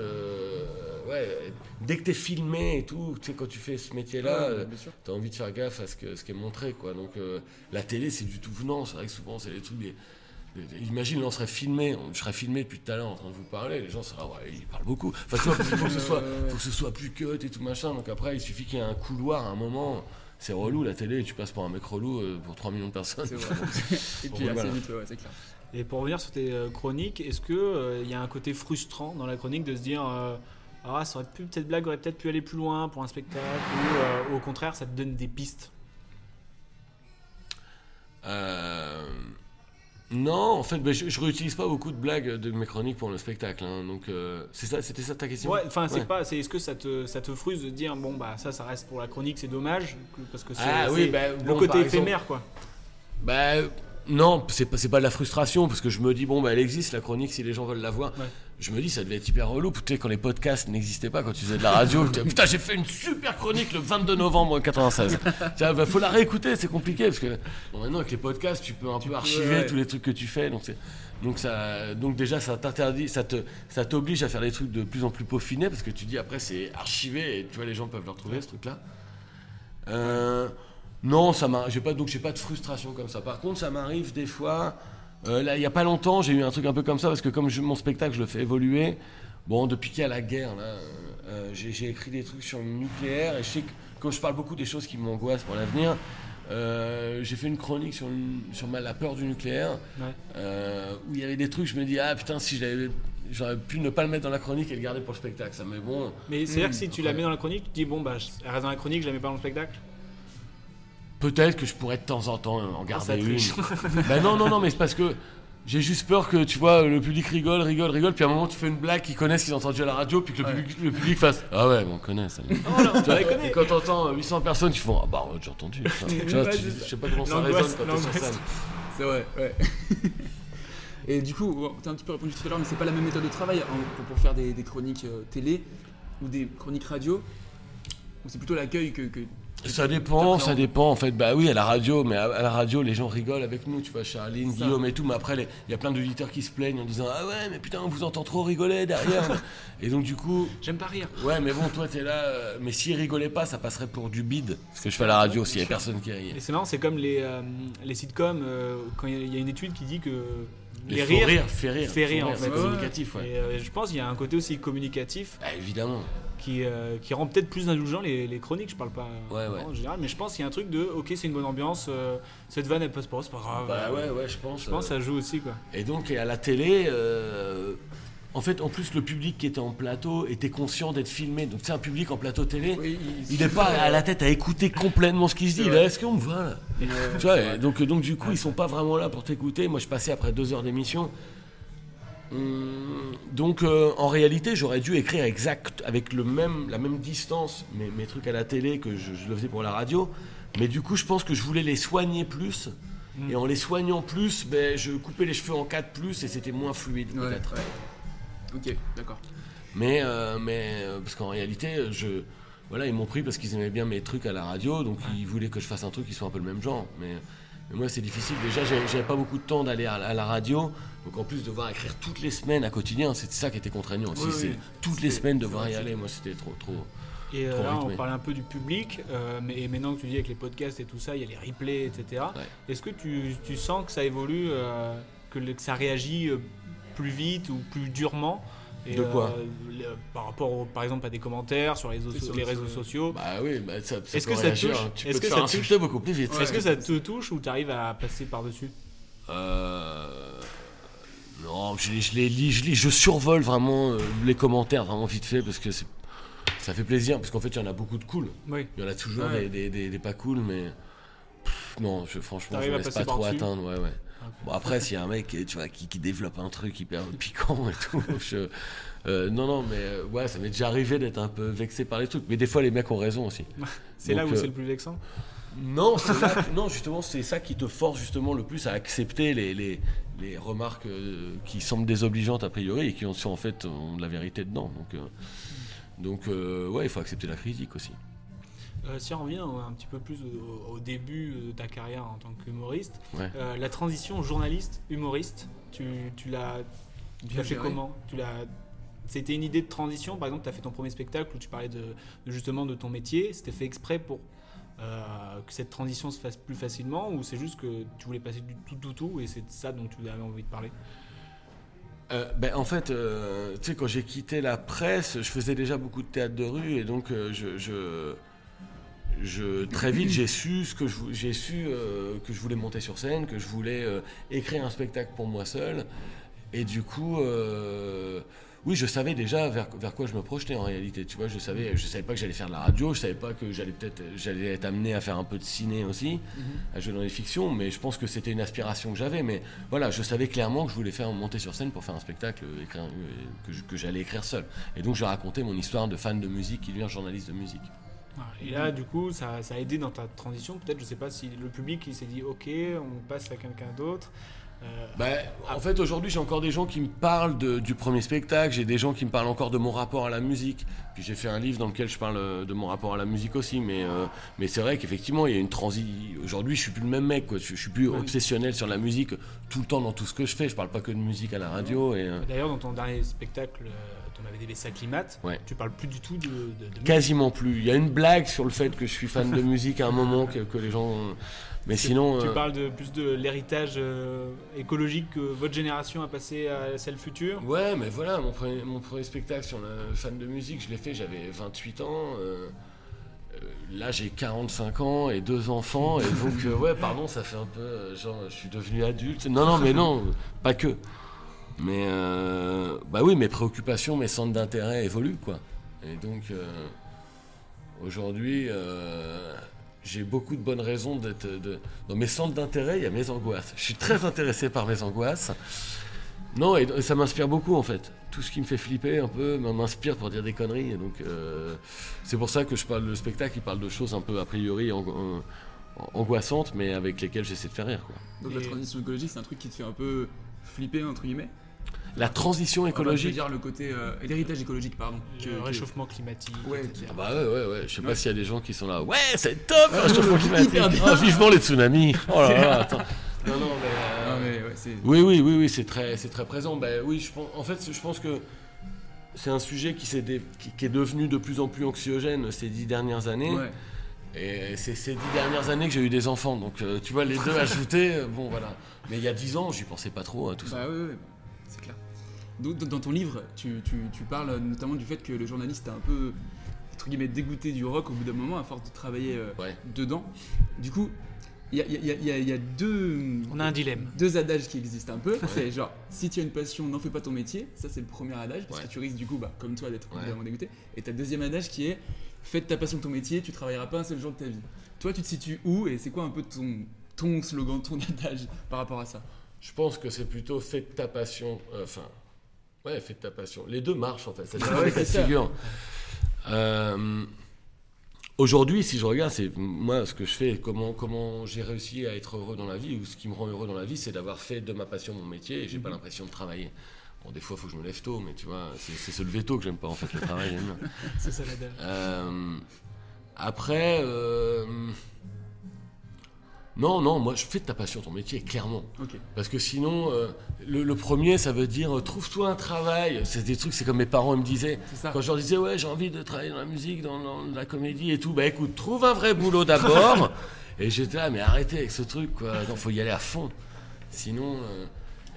ouais, dès que t'es filmé et tout, tu sais, quand tu fais ce métier-là, Ouais, t'as envie de faire gaffe à ce, que, ce qui est montré, quoi. Donc, la télé, c'est du tout venant. C'est vrai que souvent, c'est des trucs des. Imagine, là, on serait filmé, on- je serais filmé depuis tout à l'heure en train de vous parler, les gens seraient, ouais, il parle beaucoup. Enfin, tu vois, il faut que ce soit, faut que ce soit plus cut et tout machin. Donc après, il suffit qu'il y ait un couloir à un moment. C'est relou la télé, tu passes pour un mec relou euh, pour 3 millions de personnes. C'est vrai. *laughs* Et puis assez voilà. vite, ouais, c'est clair. Et pour revenir sur tes euh, chroniques, est-ce que euh, il y a un côté frustrant dans la chronique de se dire euh, ah ça aurait pu cette blague aurait peut-être pu aller plus loin pour un spectacle ou euh, au contraire ça te donne des pistes? Euh, Non, en fait, ben, je, je réutilise pas beaucoup de blagues de mes chroniques pour le spectacle. hein. donc, euh, c'est ça, c'était ça ta question? Ouais, enfin c'est Ouais. pas c'est est-ce que ça te ça te frustre de dire bon bah ça ça reste pour la chronique c'est dommage? Parce que c'est Ah oui, bah, le bon, côté exemple- éphémère quoi. Bah non, c'est pas, pas de la frustration parce que je me dis bon bah elle existe la chronique si les gens veulent la voir. Ouais. Je me dis ça devait être hyper relou. Tu sais quand les podcasts n'existaient pas quand tu faisais de la radio, tu dis, putain j'ai fait une super chronique le 22 novembre 96. Tiens, bah, faut la réécouter, c'est compliqué parce que bon, maintenant avec les podcasts tu peux un peu archiver ouais. tous les trucs que tu fais donc c'est donc ça donc déjà ça t'interdit ça te ça t'oblige à faire des trucs de plus en plus peaufinés parce que tu dis après c'est archivé et tu vois les gens peuvent le retrouver ce truc là. Euh, non, ça j'ai pas donc j'ai pas de frustration comme ça. Par contre, ça m'arrive des fois. euh, là, il y a pas longtemps, j'ai eu un truc un peu comme ça parce que comme je- mon spectacle, je le fais évoluer. Bon, depuis qu'il y a la guerre, là, euh, j'ai, écrit des trucs sur le nucléaire et je sais que comme je parle beaucoup des choses qui m'angoissent pour l'avenir, euh, j'ai fait une chronique sur, sur ma- la peur du nucléaire Ouais. euh, où il y avait des trucs. Je me dis ah putain si je l'avais- J'aurais pu ne pas le mettre dans la chronique et le garder pour le spectacle. Ça, mais bon. Mais c'est à dire que si tu la mets dans la chronique, tu dis bon bah elle reste dans la chronique, je la mets pas dans le spectacle? Peut-être que je pourrais de temps en temps en Ah, garder une. *laughs* ben non, non, non, mais c'est parce que j'ai juste peur que tu vois, le public rigole, rigole, rigole, puis à un moment tu fais une blague qu'ils connaissent, qu'ils ont entendu à la radio, puis que le, public, le public fasse Ah ouais, on connaît ça. Oh là, Tu on connaît. et quand t'entends 800 personnes qui font Ah bah j'ai entendu. ça. tu vois, je sais pas comment ça résonne quand t'es sur scène. C'est vrai, ouais. *laughs* Et du coup, t'as un petit peu répondu tout à l'heure, mais c'est pas la même méthode de travail hein, pour, pour faire des, des chroniques euh, télé ou des chroniques radio? C'est plutôt l'accueil que, que- Ça dépend, ça dépend en fait. Bah oui, à la radio, mais à, à la radio, les gens rigolent avec nous, tu vois, Charline, Ça. Guillaume et tout. Mais après, il y a plein d'auditeurs qui se plaignent en disant Ah ouais, mais putain, on vous entend trop rigoler derrière. *laughs* et donc, du coup, J'aime pas rire. ouais, mais bon, toi, t'es là. euh, mais s'ils rigolaient pas, ça passerait pour du bide. Ce que je fais à la radio, s'il y a personne qui rit. Et c'est marrant, c'est comme les, euh, les sitcoms, euh, quand il y a- il y a une étude qui dit que les, Les rires. rire, fait rire. fait rire, en c'est fait. communicatif, ouais. Et euh, je pense qu'il y a un côté aussi communicatif Bah, évidemment. Qui, euh, qui rend peut-être plus indulgent les, les chroniques. Je parle pas Ouais, en général, mais je pense qu'il y a un truc de ok, c'est une bonne ambiance, euh, cette vanne elle passe pas, c'est pas grave. Bah ouais, ouais, je pense. Je pense que euh, ça joue aussi quoi. Et donc, et à la télé, euh, en fait, en plus, le public qui était en plateau était conscient d'être filmé. Donc, c'est un public en plateau télé. Oui, Il n'est pas à la tête à écouter complètement ce qu'il se dit. Est, Est-ce qu'on me voit là Tu vois, et donc, donc du coup, ils sont pas vraiment là pour t'écouter. Moi, je passais après deux heures d'émission. Hum, donc, euh, en réalité, j'aurais dû écrire exact avec le même, la même distance mes, mes trucs à la télé que je, je le faisais pour la radio. Mais du coup, je pense que je voulais les soigner plus. Et en les soignant plus, ben, je coupais les cheveux en quatre plus et c'était moins fluide Ouais, peut-être. ouais. Ok, d'accord. Mais, euh, mais euh, parce qu'en réalité, je, voilà, ils m'ont pris parce qu'ils aimaient bien mes trucs à la radio, donc ils voulaient que je fasse un truc qui soit un peu le même genre. Mais, mais moi, c'est difficile. Déjà, j'avais pas beaucoup de temps d'aller à, à la radio, donc en plus devoir écrire toutes les semaines à quotidien, c'est ça qui était contraignant aussi. Oui, c'est oui. toutes les semaines devoir y aller. Moi, c'était trop, trop. Et euh, là, on parlait un peu du public, euh, mais et maintenant que tu dis avec les podcasts et tout ça, il y a les replays, etc. Ouais. Est-ce que tu, tu sens que ça évolue, euh, que, le- que ça réagit plus vite ou plus durement et, De quoi euh, Par rapport, au- par exemple, à des commentaires sur les, sur les réseaux sociaux. Bah oui, bah, ça, ça Est-ce que ça touche hein. Tu Est-ce peux te que faire ça touche insulter beaucoup plus vite. Est-ce que ça te touche ou tu arrives à passer par-dessus Euh, non, je les, je les lis, je lis, je survole vraiment euh, les commentaires vraiment vite fait parce que ça fait plaisir parce qu'en fait il y en a beaucoup de cool. Oui. Il y en a toujours Ouais. des, des, des- des pas cool, mais pff, non, je, franchement, je me laisse pas trop atteindre. Ouais, ouais. Bon après, s'il y a un mec, tu vois, qui, qui développe un truc hyper *laughs* piquant et tout, je- euh, non, non, mais euh, ouais, ça m'est déjà arrivé d'être un peu vexé par les trucs, mais des fois les mecs ont raison aussi. *laughs* C'est là où euh, c'est le plus vexant? Non, *laughs* là non, justement, c'est ça qui te force justement le plus à accepter les, les, les remarques euh, qui semblent désobligeantes a priori et qui ont, en fait ont de la vérité dedans. Donc, euh, donc euh, ouais, il faut accepter la critique aussi. Euh, si on revient un petit peu plus au, au début de ta carrière en tant qu'humoriste, Ouais. euh, la transition journaliste-humoriste, tu, tu l'as fait géré. comment? Tu l'as C'était une idée de transition Par exemple, tu as fait ton premier spectacle où tu parlais de, de justement de ton métier. C'était fait exprès pour euh, que cette transition se fasse plus facilement ou c'est juste que tu voulais passer du tout tout tout et c'est de ça dont tu avais envie de parler? Euh, ben, en fait, euh, tu sais, quand j'ai quitté la presse, je faisais déjà beaucoup de théâtre de rue et donc euh, je, je, je- très vite j'ai su ce que je vou- j'ai su euh, que je voulais monter sur scène, que je voulais euh, écrire un spectacle pour moi seul et du coup. euh, oui, je savais déjà vers, vers quoi je me projetais en réalité. Tu vois, je savais, je savais pas que j'allais faire de la radio, je savais pas que j'allais peut-être, j'allais être amené à faire un peu de ciné aussi, à jouer dans les fictions. Mais je pense que c'était une aspiration que j'avais. Mais voilà, je savais clairement que je voulais faire monter sur scène pour faire un spectacle écrire- que, que j'allais écrire seul. Et donc, je racontais mon histoire de fan de musique qui devient journaliste de musique. Et là, du coup, ça, ça a aidé dans ta transition. Peut-être, je sais pas si le public il s'est dit OK, on passe à quelqu'un d'autre. Euh, Bah, en fait, aujourd'hui, j'ai encore des gens qui me parlent de- du premier spectacle. J'ai des gens qui me parlent encore de mon rapport à la musique. Puis j'ai fait un livre dans lequel je parle euh, de mon rapport à la musique aussi. Mais, euh, mais c'est vrai qu'effectivement, il y a une transition. Aujourd'hui, je suis plus le même mec. Quoi. Je, je suis plus obsessionnel sur la musique tout le temps dans tout ce que je fais. Je parle pas que de musique à la radio. Et, euh, D'ailleurs, dans ton dernier spectacle, Ouais. tu parles plus du tout de, de- de musique. quasiment plus. Il y a une blague sur le fait que je suis fan de *laughs* musique à un moment que, que les gens. Mais Tu- sinon. Tu euh, parles de, plus de l'héritage euh, écologique que votre génération a passé à celle future. Ouais, mais voilà, mon premier, mon premier spectacle sur le fan de musique, je l'ai fait, j'avais 28 ans. euh, là, j'ai 45 ans et deux enfants. Et donc, ouais, pardon, ça fait un peu genre, je suis devenu adulte. Non, non, mais non, pas que. Mais, euh, bah oui, mes préoccupations, mes centres d'intérêt évoluent, quoi. Et donc, euh, aujourd'hui, euh, j'ai beaucoup de bonnes raisons d'être. De... Dans mes centres d'intérêt, il y a mes angoisses. Je suis très intéressé par mes angoisses. Non, et, et ça m'inspire beaucoup en fait. Tout ce qui me fait flipper un peu m'inspire pour dire des conneries. Et donc, euh, c'est pour ça que je parle de spectacle, il parle de choses un peu a priori ang- an- angoissantes, mais avec lesquelles j'essaie de faire rire. Quoi. Donc la transition écologique, c'est un truc qui te fait un peu flipper, entre guillemets? La transition Enfin, je veux écologique. dire le côté. euh, l'héritage écologique, pardon. Le que- que- réchauffement climatique, Ouais, etc. Ah bah ouais, ouais, ouais. Je sais pas s'il y a des gens qui sont là. Ouais, c'est top, le Ouais, réchauffement *laughs* climatique. Oh, vivement les tsunamis. Oh là là, attends. *laughs* Non, non, mais. euh, Non, mais ouais, c'est. Oui, oui, oui, oui, c'est très, c'est très présent. Ben oui, je pense, en fait, je pense que c'est un sujet qui, s'est dé- qui, qui est devenu de plus en plus anxiogène ces dix dernières années. Ouais. Et c'est ces dix dernières années que j'ai eu des enfants. Donc, euh, tu vois, les deux *laughs* ajoutés, euh, bon, voilà. Mais il y a dix ans, j'y pensais pas trop à tout ça. Bah ouais, ouais, c'est clair. Donc, dans- ton livre, tu, tu- tu parles notamment du fait que le journaliste a un peu, entre guillemets, dégoûté du rock au bout d'un moment, à force de travailler euh, Ouais. dedans. Du coup, il y y y a- il y a deux, On a un dilemme. deux adages qui existent un peu. C'est genre, si tu as une passion, n'en fais pas ton métier. Ça, c'est le premier adage, parce Ouais. que tu risques du coup, bah, comme toi, d'être Ouais. vraiment dégoûté. Et ta deuxième adage qui est, fais de ta passion ton métier, tu travailleras pas un seul jour de ta vie. Toi, tu te situes où et c'est quoi un peu ton, ton slogan, ton *laughs* adage par rapport à ça? Je pense que c'est plutôt fais de ta passion. euh, Enfin, ouais, fais de ta passion. Les deux marchent en fait. Ça dépend ouais, c'est figure. Euh, Aujourd'hui, si je regarde, c'est moi ce que je fais, comment, comment j'ai réussi à être heureux dans la vie, ou ce qui me rend heureux dans la vie, c'est d'avoir fait de ma passion mon métier et j'ai pas l'impression de travailler. Bon, des fois, il faut que je me lève tôt, mais tu vois, c'est c'est se lever tôt que j'aime pas en fait, le travail. *laughs* C'est ça l'adage. Euh, après, euh, non, non, moi je fais de ta passion ton métier, clairement. Parce que sinon, euh, le, le premier, ça veut dire euh, trouve-toi un travail. C'est des trucs, c'est comme mes parents ils me disaient. Quand je leur disais, ouais, j'ai envie de travailler dans la musique, dans, dans la comédie et tout, bah écoute, trouve un vrai boulot d'abord. *laughs* et j'étais là, mais arrêtez avec ce truc, quoi. Non, faut y aller à fond. Sinon. euh,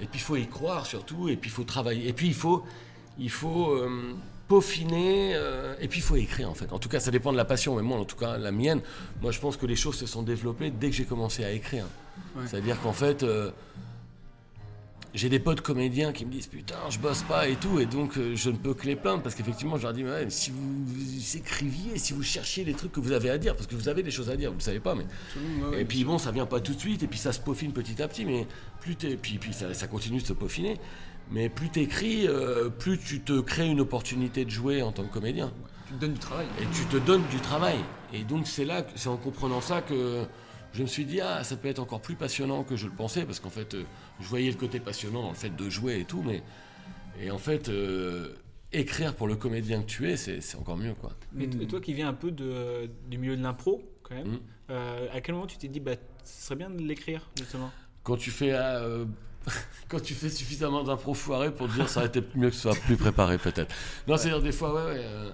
Et puis il faut y croire surtout, et puis il faut travailler. Et puis il faut, il faut peaufiner, euh, et puis il faut écrire en fait. En tout cas, ça dépend de la passion, mais moi, en tout cas, la mienne, moi je pense que les choses se sont développées dès que j'ai commencé à écrire. Ouais. C'est-à-dire qu'en fait. euh, j'ai des potes comédiens qui me disent putain je bosse pas et tout et donc euh, je ne peux que les plaindre parce qu'effectivement je leur dis ouais, si vous, vous écriviez si vous cherchiez les trucs que vous avez à dire parce que vous avez des choses à dire vous le savez pas mais monde, ouais, et puis bon ça vient pas tout de suite et puis ça se peaufine petit à petit mais plus t'es puis puis ça, ça continue de se peaufiner mais plus t'écris euh, plus tu te crées une opportunité de jouer en tant que comédien Tu te donnes du travail. et tu te donnes du travail. Et donc c'est là, c'est en comprenant ça que je me suis dit, ah, ça peut être encore plus passionnant que je le pensais, parce qu'en fait, euh, je voyais le côté passionnant dans le fait de jouer et tout, mais. Et en fait, euh, écrire pour le comédien que tu es, c'est c'est encore mieux, quoi. Mais t- toi qui viens un peu de, du milieu de l'impro, quand même, Mm. euh, à quel moment tu t'es dit, bah, ce serait bien de l'écrire, justement? Quand tu fais. *laughs* quand tu fais suffisamment d'impro foiré pour te dire ça aurait été mieux que ce soit plus préparé peut-être. Non, c'est-à-dire des fois, ouais, ouais. euh,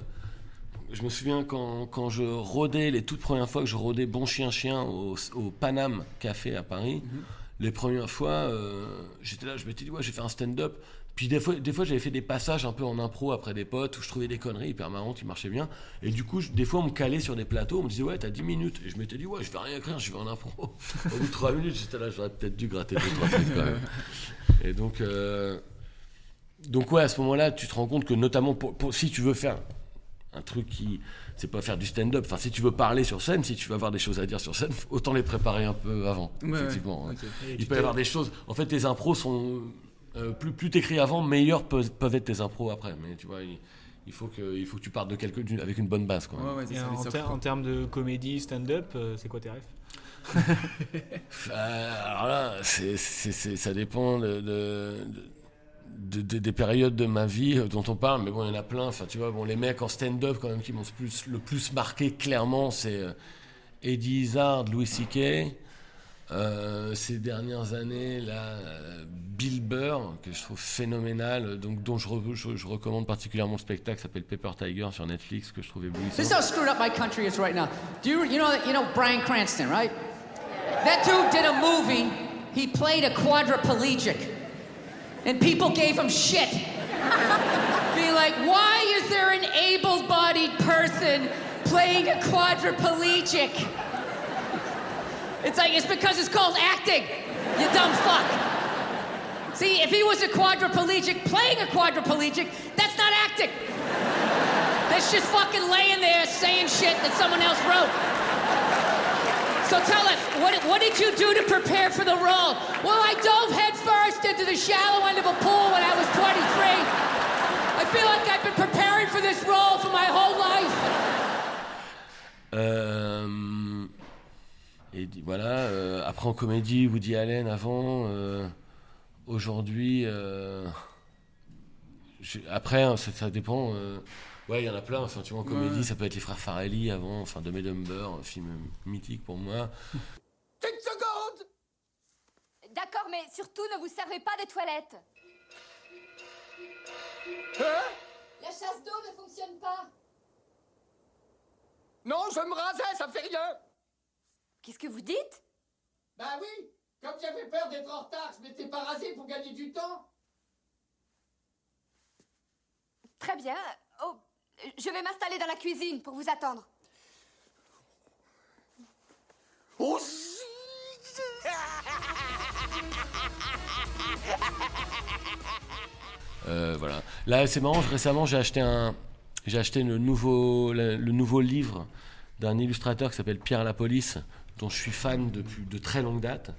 je me souviens quand, quand je rôdais, les toutes premières fois que je rôdais Bon Chien Chien au, au Paname Café à Paris, les premières fois, euh, j'étais là, je m'étais dit, ouais, j'ai fait un stand-up. Puis des fois, des fois j'avais fait des passages un peu en impro après des potes où je trouvais des conneries hyper marrantes qui marchaient bien. Et du coup, je- des fois, on me calait sur des plateaux, on me disait, ouais, t'as 10 minutes. Et je m'étais dit, ouais, je vais rien écrire, je vais en impro. *laughs* Au bout de 3 minutes, j'étais là, j'aurais peut-être dû gratter deux, trois trucs quand même. Et donc, euh, donc ouais, à ce moment-là, tu te rends compte que notamment pour, pour- si tu veux faire un truc qui, c'est pas faire du stand-up. Enfin, si tu veux parler sur scène, si tu veux avoir des choses à dire sur scène, *laughs* autant les préparer un peu avant. Ouais, effectivement. hein. Il peut y avoir des choses. En fait, tes impros sont euh, plus plus t'écris avant, meilleurs peuvent, peuvent être tes impros après. Mais tu vois, il, il faut que il faut que tu partes de quelque d'une- avec une bonne base. Quoi. Ouais, ouais, c'est Et ça, les en, ter- termes de comédie, stand-up, euh, c'est quoi tes rêves? *laughs* Euh, alors là, c'est, c'est- c'est- ça dépend de, de- de- de- des périodes de ma vie dont on parle, mais bon, il y en a plein. Enfin, tu vois, bon, les mecs en stand-up quand même qui m'ont plus, le plus marqué clairement, c'est euh, Eddie Izzard, Louis C.K. Euh, ces dernières années, là, euh, Bill Burr, que je trouve phénoménal, donc dont je, re- je- je recommande particulièrement le spectacle s'appelle Paper Tiger sur Netflix, que je trouve éblouissant. This is how screwed up my country is right now. Do you you know you know Brian Cranston, right? That dude did a movie. He played a quadriplegic, and people gave him shit, *laughs* being like, "Why is there an able-bodied person playing a quadriplegic?" It's like it's because it's called acting. You dumb fuck. See, if he was a quadriplegic playing a quadriplegic, that's not acting. That's just fucking laying there saying shit that someone else wrote. So tell us, what, what did you do to prepare for the role? Well, I dove headfirst into the shallow end of a pool when I was 23. I feel like I've been preparing for this role for my whole life. Euh, et voilà, euh, après en comédie, Woody Allen avant, euh, aujourd'hui. euh, après, hein, ça, ça dépend. euh, ouais, il y en a plein. Enfin, tu vois, en comédie, Ouais. ça peut être les frères Farelli avant, enfin, Dumb Dumber, un film mythique pour moi. *laughs* Une seconde D'accord, mais surtout ne vous servez pas des toilettes. Hein? La chasse d'eau ne fonctionne pas. Non, je me rasais, ça fait rien Qu'est-ce que vous dites? Bah oui Comme j'avais peur d'être en retard, je m'étais pas rasé pour gagner du temps Très bien. Oh, je vais m'installer dans la cuisine pour vous attendre. Oh, *laughs* Euh, voilà. Là, c'est marrant. Récemment, j'ai acheté un, j'ai acheté le nouveau, le, le nouveau livre d'un illustrateur qui s'appelle Pierre La Police, dont je suis fan depuis de très longue date.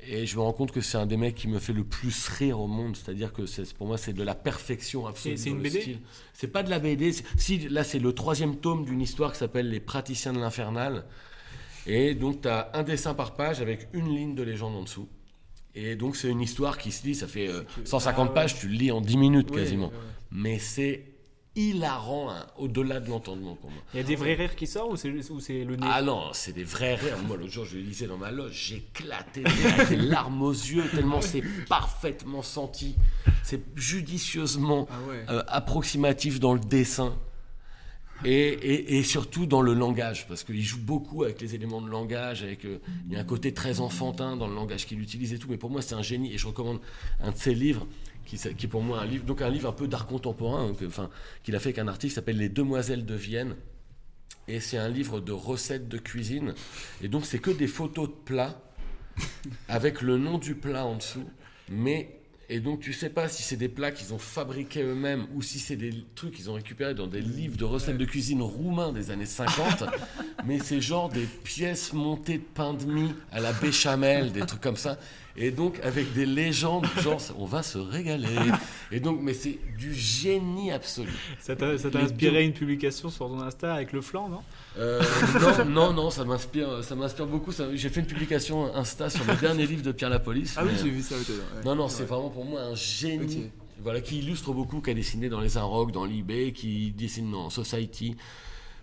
Et je me rends compte que c'est un des mecs qui me fait le plus rire au monde. C'est-à-dire que c'est, pour moi, c'est de la perfection absolue. C'est- une BD style. C'est pas de la BD. Si, là, c'est le troisième tome d'une histoire qui s'appelle Les Praticiens de l'Infernal. Et donc, tu as un dessin par page avec une ligne de légende en dessous. Et donc, c'est une histoire qui se lit, ça fait euh, 150 Ah ouais. pages, tu le lis en 10 minutes Oui, quasiment. ouais. Mais c'est hilarant, hein, au-delà de l'entendement pour moi. Il y a des vrais rires qui sortent ou c'est ou c'est le nez Ah non, c'est des vrais rires. Moi, l'autre jour, je le lisais dans ma loge, j'éclatais des larmes aux yeux, tellement c'est parfaitement senti. C'est judicieusement Ah ouais. euh, approximatif dans le dessin. Et, et- et surtout dans le langage, parce qu'il joue beaucoup avec les éléments de langage, avec, euh, il y a un côté très enfantin dans le langage qu'il utilise et tout, mais pour moi c'est un génie, et je recommande un de ses livres, qui, est pour moi un livre, donc un livre un peu d'art contemporain, que- enfin, qu'il a fait avec un artiste qui s'appelle Les Demoiselles de Vienne, et c'est un livre de recettes de cuisine, et donc c'est que des photos de plats, *laughs* avec le nom du plat en dessous, mais et donc tu sais pas si c'est des plats qu'ils ont fabriqués eux-mêmes ou si c'est des trucs qu'ils ont récupérés dans des livres de recettes de cuisine roumains des années 50, *laughs* mais c'est genre des pièces montées de pain de mie à la béchamel, des trucs comme ça. Et donc, avec des légendes, genre, on va se régaler. Et donc, mais c'est du génie absolu. Ça t'a inspiré deux- une publication sur ton Insta avec le flanc, non? Euh, non, non, non, ça m'inspire, ça m'inspire beaucoup. J'ai fait une publication Insta sur le dernier livre de Pierre Lapolice. Ah oui, j'ai vu ça ouais. Non, non, C'est c'est vrai. vraiment pour moi un génie. Voilà, qui illustre beaucoup, qui a dessiné dans les Inrocks, dans l'eBay, qui dessine dans Society.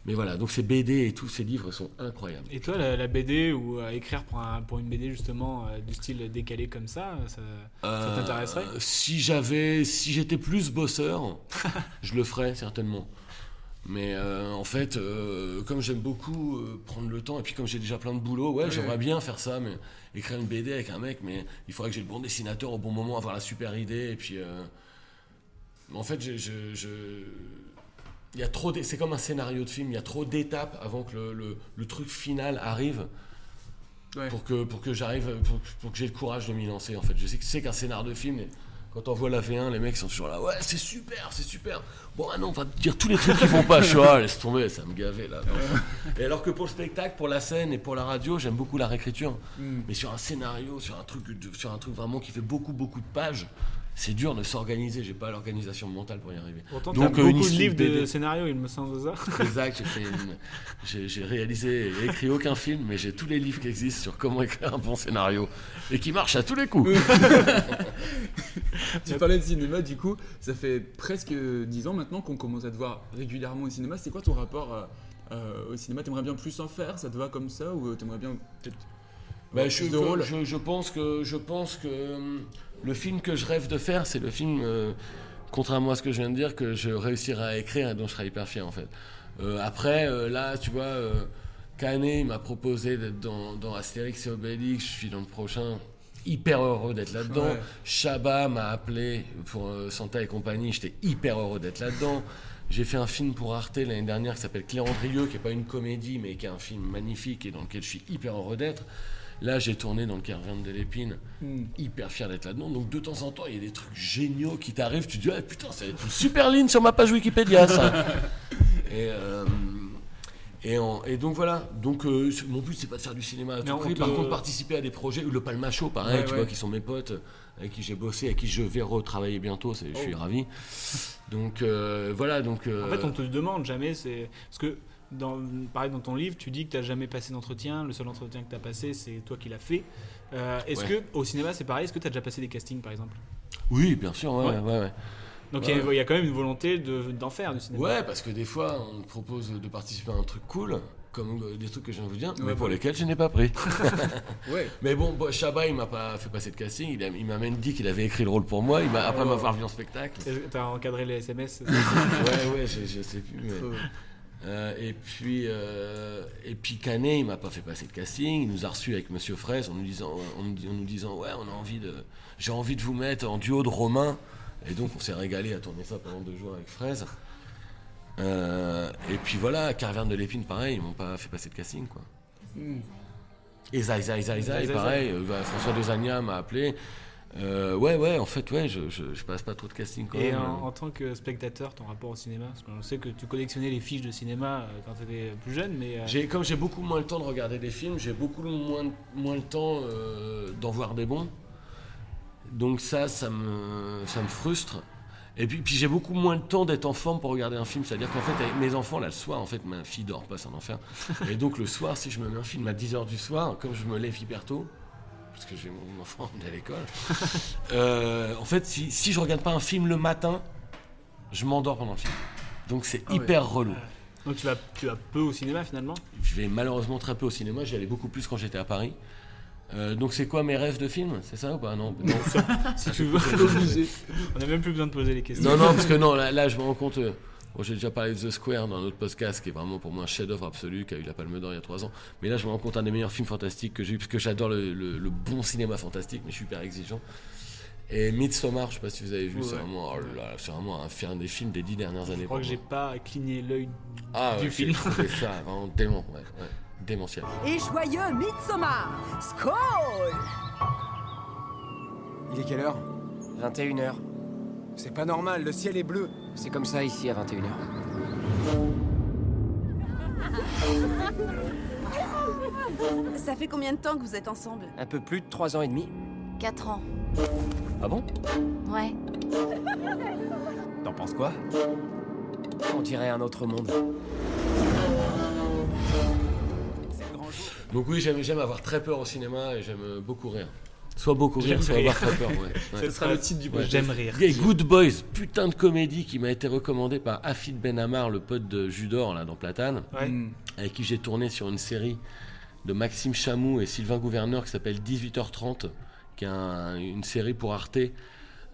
Mais voilà, donc ces BD et tous ces livres sont incroyables. Et toi, la, la BD ou euh, écrire pour, un- pour une BD justement euh, du style décalé comme ça, ça, ça Euh, t'intéresserait? Si j'avais, si j'étais plus bosseur, *laughs* je le ferais certainement. Mais euh, en fait, euh, comme j'aime beaucoup euh, prendre le temps, et puis comme j'ai déjà plein de boulot, ouais, j'aimerais bien faire ça, mais écrire une BD avec un mec, mais il faudrait que j'ai le bon dessinateur au bon moment, avoir la super idée, et puis. euh, en fait, je, je- je- il y a trop, c'est comme un scénario de film, il y a trop d'étapes avant que le, le- le truc final arrive. Ouais. Pour que, pour que j'arrive, pour, pour que j'ai le courage de m'y lancer en fait. Je sais que c'est qu'un scénar de film, quand on voit la V1, les mecs sont toujours là, ouais, c'est super, c'est super. Bon, ah non, on va te dire tous les trucs qui vont pas. Je suis, ah, *laughs* laisse tomber, ça me gavait là. Et alors que pour le spectacle, pour la scène et pour la radio, j'aime beaucoup la réécriture. Mm. Mais sur un scénario, sur un truc, sur un truc vraiment qui fait beaucoup, beaucoup de pages, c'est dur de s'organiser. J'ai pas l'organisation mentale pour y arriver. Pourtant, t'as beaucoup euh, une de livres de scénarios, il me semble ça. *laughs* Exact, j'ai réalisé et écrit aucun film, mais j'ai tous les livres qui existent sur comment écrire un bon scénario et qui marchent à tous les coups. *laughs* Tu parlais de cinéma, du coup, ça fait presque 10 ans maintenant qu'on commence à te voir régulièrement au cinéma. C'est quoi ton rapport euh, au cinéma? T'aimerais bien plus en faire? Ça te va comme ça? Ou euh, t'aimerais bien peut-être Bah, je, je pense que, je pense que hum, le film que je rêve de faire, c'est le film, euh, contrairement à ce que je viens de dire, que je réussirai à écrire et dont je serai hyper fier en fait. Euh, après, euh, là, tu vois, Canet m'a proposé d'être dans, dans Astérix et Obélix, je suis dans le prochain. Hyper heureux d'être là-dedans. Ouais. Chabat m'a appelé pour Santa et compagnie, j'étais hyper heureux d'être là-dedans. J'ai fait un film pour Arte l'année dernière qui s'appelle Clé Andrieux, qui n'est pas une comédie, mais qui est un film magnifique et dans lequel je suis hyper heureux d'être. Là, j'ai tourné dans le Caravane de l'Épine, Mm. hyper fier d'être là-dedans. Donc, de temps en temps, il y a des trucs géniaux qui t'arrivent. Tu te dis, ah putain, c'est une super ligne sur ma page Wikipédia, ça. *laughs* et, euh, et, en- et donc, voilà. Donc, euh, mon but, c'est pas de faire du cinéma à tout prix. Par contre, participer à des projets, ou le Palmacho, pareil, Ouais, tu ouais. vois, qui sont mes potes, avec qui j'ai bossé, avec qui je vais retravailler bientôt. Je suis Oh. ravi. Donc, euh, voilà. Donc, euh, En fait, on te demande jamais, c'est parce que dans, pareil dans ton livre, tu dis que tu n'as jamais passé d'entretien. Le seul entretien que tu as passé, c'est toi qui l'as fait. Euh, Est-ce Ouais. que au cinéma, c'est pareil Est-ce que tu as déjà passé des castings, par exemple? Oui, bien sûr, ouais, Ouais. ouais, ouais. Donc il y a- Ouais. il y, a quand même une volonté de- d'en faire du cinéma. Ouais, parce que des fois, on me propose de participer à un truc cool, comme euh, des trucs que je viens de vous dire, mais Ouais, pour lesquels je n'ai pas pris. *laughs* Ouais. Mais bon, Chabat, il m'a pas fait passer de casting, il, m'a même dit qu'il avait écrit le rôle pour moi, il m'a, après Oh. m'avoir vu en spectacle. Tu as encadré les SMS. *laughs* ouais, ouais, je, je sais plus. mais- Trop. Euh, et puis, euh, et puis Canet, il m'a pas fait passer de casting. Il nous a reçus avec Monsieur Fraise en nous disant, en nous, en nous disant, ouais, on a envie de, j'ai envie de vous mettre en duo de Romain. Et donc, on s'est régalé à tourner ça pendant deux jours avec Fraise. Euh, et puis voilà, Caraverne de l'Épine, pareil, ils m'ont pas fait passer de casting, quoi. Mm. Et Zai Zai Zai Zai pareil, bah, François Dezagna m'a appelé. Euh, ouais, ouais, en fait, ouais, je, je, je passe pas trop de casting quand Et même. en, en tant que spectateur, ton rapport au cinéma Parce qu'on sait que tu collectionnais les fiches de cinéma euh, quand tu étais plus jeune, mais. euh, J'ai, comme j'ai beaucoup moins le temps de regarder des films, j'ai beaucoup moins, moins le temps euh, d'en voir des bons. Donc ça, ça me, ça me frustre. Et puis, puis j'ai beaucoup moins de temps d'être en forme pour regarder un film. C'est-à-dire qu'en fait, avec mes enfants, là, le soir, en fait, ma fille dort pas, c'est un enfer. *laughs* Et donc le soir, si je me mets un film à 10h du soir, comme je me lève hyper tôt, parce que j'ai mon enfant *laughs* à l'école, euh, en fait, si, si je regarde pas un film le matin, je m'endors pendant le film. Donc c'est Ah ouais. hyper relou. Donc tu vas, tu vas peu au cinéma finalement? Je vais malheureusement très peu au cinéma, j'y allais beaucoup plus quand j'étais à Paris. Euh, donc c'est quoi mes rêves de film? C'est ça ou pas? Non. non. Si tu veux. *laughs* On n'a même plus besoin de poser les questions. non, non, parce que non, là, là, je me rends compte. euh, bon, j'ai déjà parlé de The Square dans un autre podcast qui est vraiment pour moi un chef-d'œuvre absolu, qui a eu la Palme d'Or il y a trois ans. Mais là, je me rends compte un des meilleurs films fantastiques que j'ai eu, parce que j'adore le, le- le bon cinéma fantastique, mais je suis hyper exigeant. Et Midsommar, je sais pas si vous avez vu, Ouais. c'est vraiment, oh c'est vraiment un, un des films des dix dernières années. Je crois que j'ai pas cligné l'œil ah, du ouais, film. trouvé *laughs* ça vraiment dément, ouais, ouais, démentiel. Et joyeux Midsommar Skål Il est quelle heure? 21h. C'est pas normal, le ciel est bleu. C'est comme ça ici à 21h. Ça fait combien de temps que vous êtes ensemble? Un peu plus de 3 ans et demi. 4 ans. Ah bon? Ouais. T'en penses quoi? On dirait un autre monde. Donc oui, j'aime, j'aime avoir très peur au cinéma et j'aime beaucoup rire. Soit beaucoup rire, J'aime soit rire. avoir très peur. Ouais. *laughs* Ce sera le titre du Ouais. J'aime rire. Et Good Boys, putain de comédie qui m'a été recommandée par Afid Benhamar, le pote de Judor là dans Platane, Ouais. Mm. avec qui j'ai tourné sur une série de Maxime Chamou et Sylvain Gouverneur qui s'appelle 18h30, qui est un- une série pour Arte.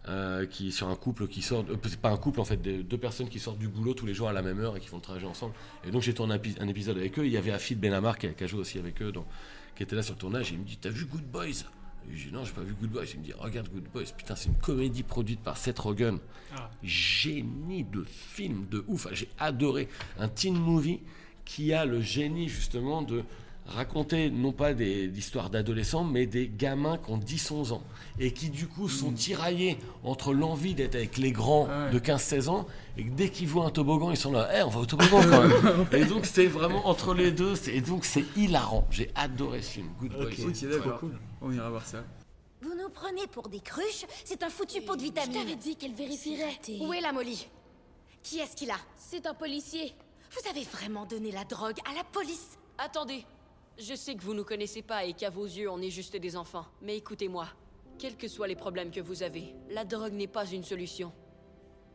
euh, qui est sur un couple qui sort, euh, c'est pas un couple en fait, des- deux personnes qui sortent du boulot tous les jours à la même heure et qui font le trajet ensemble. Et donc j'ai tourné un, épi- un épisode avec eux. Il y avait Afid Benhamar qui, a- qui a joué aussi avec eux, donc, qui était là sur le tournage. Et il me dit T'as vu Good Boys? Et je dis Non, j'ai pas vu Good Boys. Il me dit Regarde Good Boys. Putain, c'est une comédie produite par Seth Rogen. Ah. Génie de film de ouf. J'ai adoré un teen movie qui a le génie justement de raconter non pas des histoires d'adolescents mais des gamins qui ont 10-11 ans et qui du coup sont tiraillés entre l'envie d'être avec les grands de 15-16 ans et que dès qu'ils voient un toboggan ils sont là Eh, on va au toboggan quand même. *laughs* Et donc c'est vraiment entre les deux et donc c'est hilarant. J'ai adoré ce film. Good d'accord. On ira voir ça. Vous nous prenez pour des cruches? C'est un foutu pot de vitamines. Je t'avais dit qu'elle vérifierait. Où est la Molly? Qui est-ce qu'il a? C'est un policier. Vous avez vraiment donné la drogue à la police? Attendez. Je sais que vous nous connaissez pas et qu'à vos yeux, on est juste des enfants. Mais écoutez-moi. Quels que soient les problèmes que vous avez, la drogue n'est pas une solution.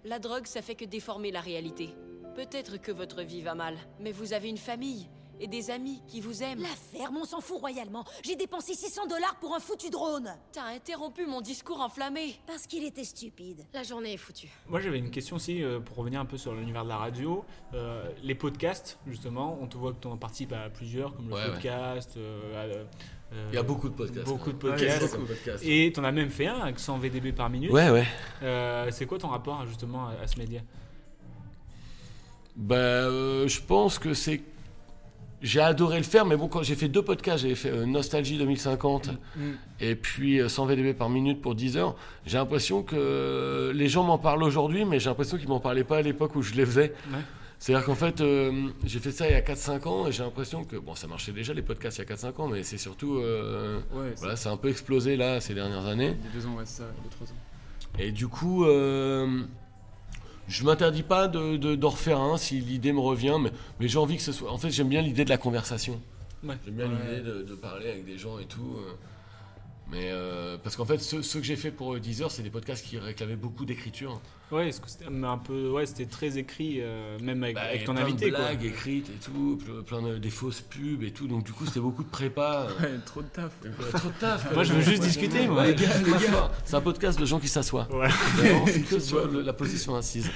La drogue, ça fait que déformer la réalité. Peut-être que votre vie va mal, mais vous avez une famille et des amis qui vous aiment. La ferme, on s'en fout royalement. J'ai dépensé 600 dollars pour un foutu drone. T'as interrompu mon discours enflammé. Parce qu'il était stupide. La journée est foutue. Moi j'avais une question aussi euh, pour revenir un peu sur l'univers de la radio. Euh, les podcasts, justement, on te voit que tu en participes à plusieurs, comme le Ouais, ouais. podcast. euh, euh, Il y a beaucoup de podcasts, Beaucoup de ouais. Ouais, il y a podcasts. beaucoup de podcasts. Et tu en as même fait un avec 100 VDB par minute. Ouais, ouais. Euh, c'est quoi ton rapport justement à, à ce média? Bah, euh, je pense que c'est. J'ai adoré le faire, mais bon, quand j'ai fait deux podcasts, j'avais fait euh, Nostalgie 2050 Mm. et puis euh, 100 VDB par minute pour 10 heures. J'ai l'impression que les gens m'en parlent aujourd'hui, mais j'ai l'impression qu'ils m'en parlaient pas à l'époque où je les faisais. Ouais. C'est-à-dire qu'en fait, euh, j'ai fait ça il y a 4-5 ans et j'ai l'impression que, bon, ça marchait déjà les podcasts il y a 4-5 ans, mais c'est surtout. euh, Ouais, voilà, c'est un peu explosé là ces dernières années. Il y a deux ans, ouais, c'est ça, il y a trois ans. Et du coup, euh, je m'interdis pas de, de- d'en refaire un si l'idée me revient, mais, mais j'ai envie que ce soit. En fait, j'aime bien l'idée de la conversation. Ouais. J'aime bien Ouais. l'idée de, de parler avec des gens et tout. euh. Mais euh, parce qu'en fait, ceux, ceux que j'ai fait pour euh, Deezer, c'est des podcasts qui réclamaient beaucoup d'écriture. Ouais, c'était un peu, ouais, c'était très écrit, euh, même avec, Bah, avec ton plein invité de quoi. blagues écrites et tout, ple- plein de des fausses pubs et tout. Donc du coup, c'était beaucoup de prépa. *laughs* Ouais, trop de taf. Ouais, trop de taf. *laughs* Moi, je veux juste Ouais, discuter, ouais, moi. les gars, *laughs* les gars. C'est un podcast de gens qui s'assoient. Ouais. C'est que sur le- la position assise.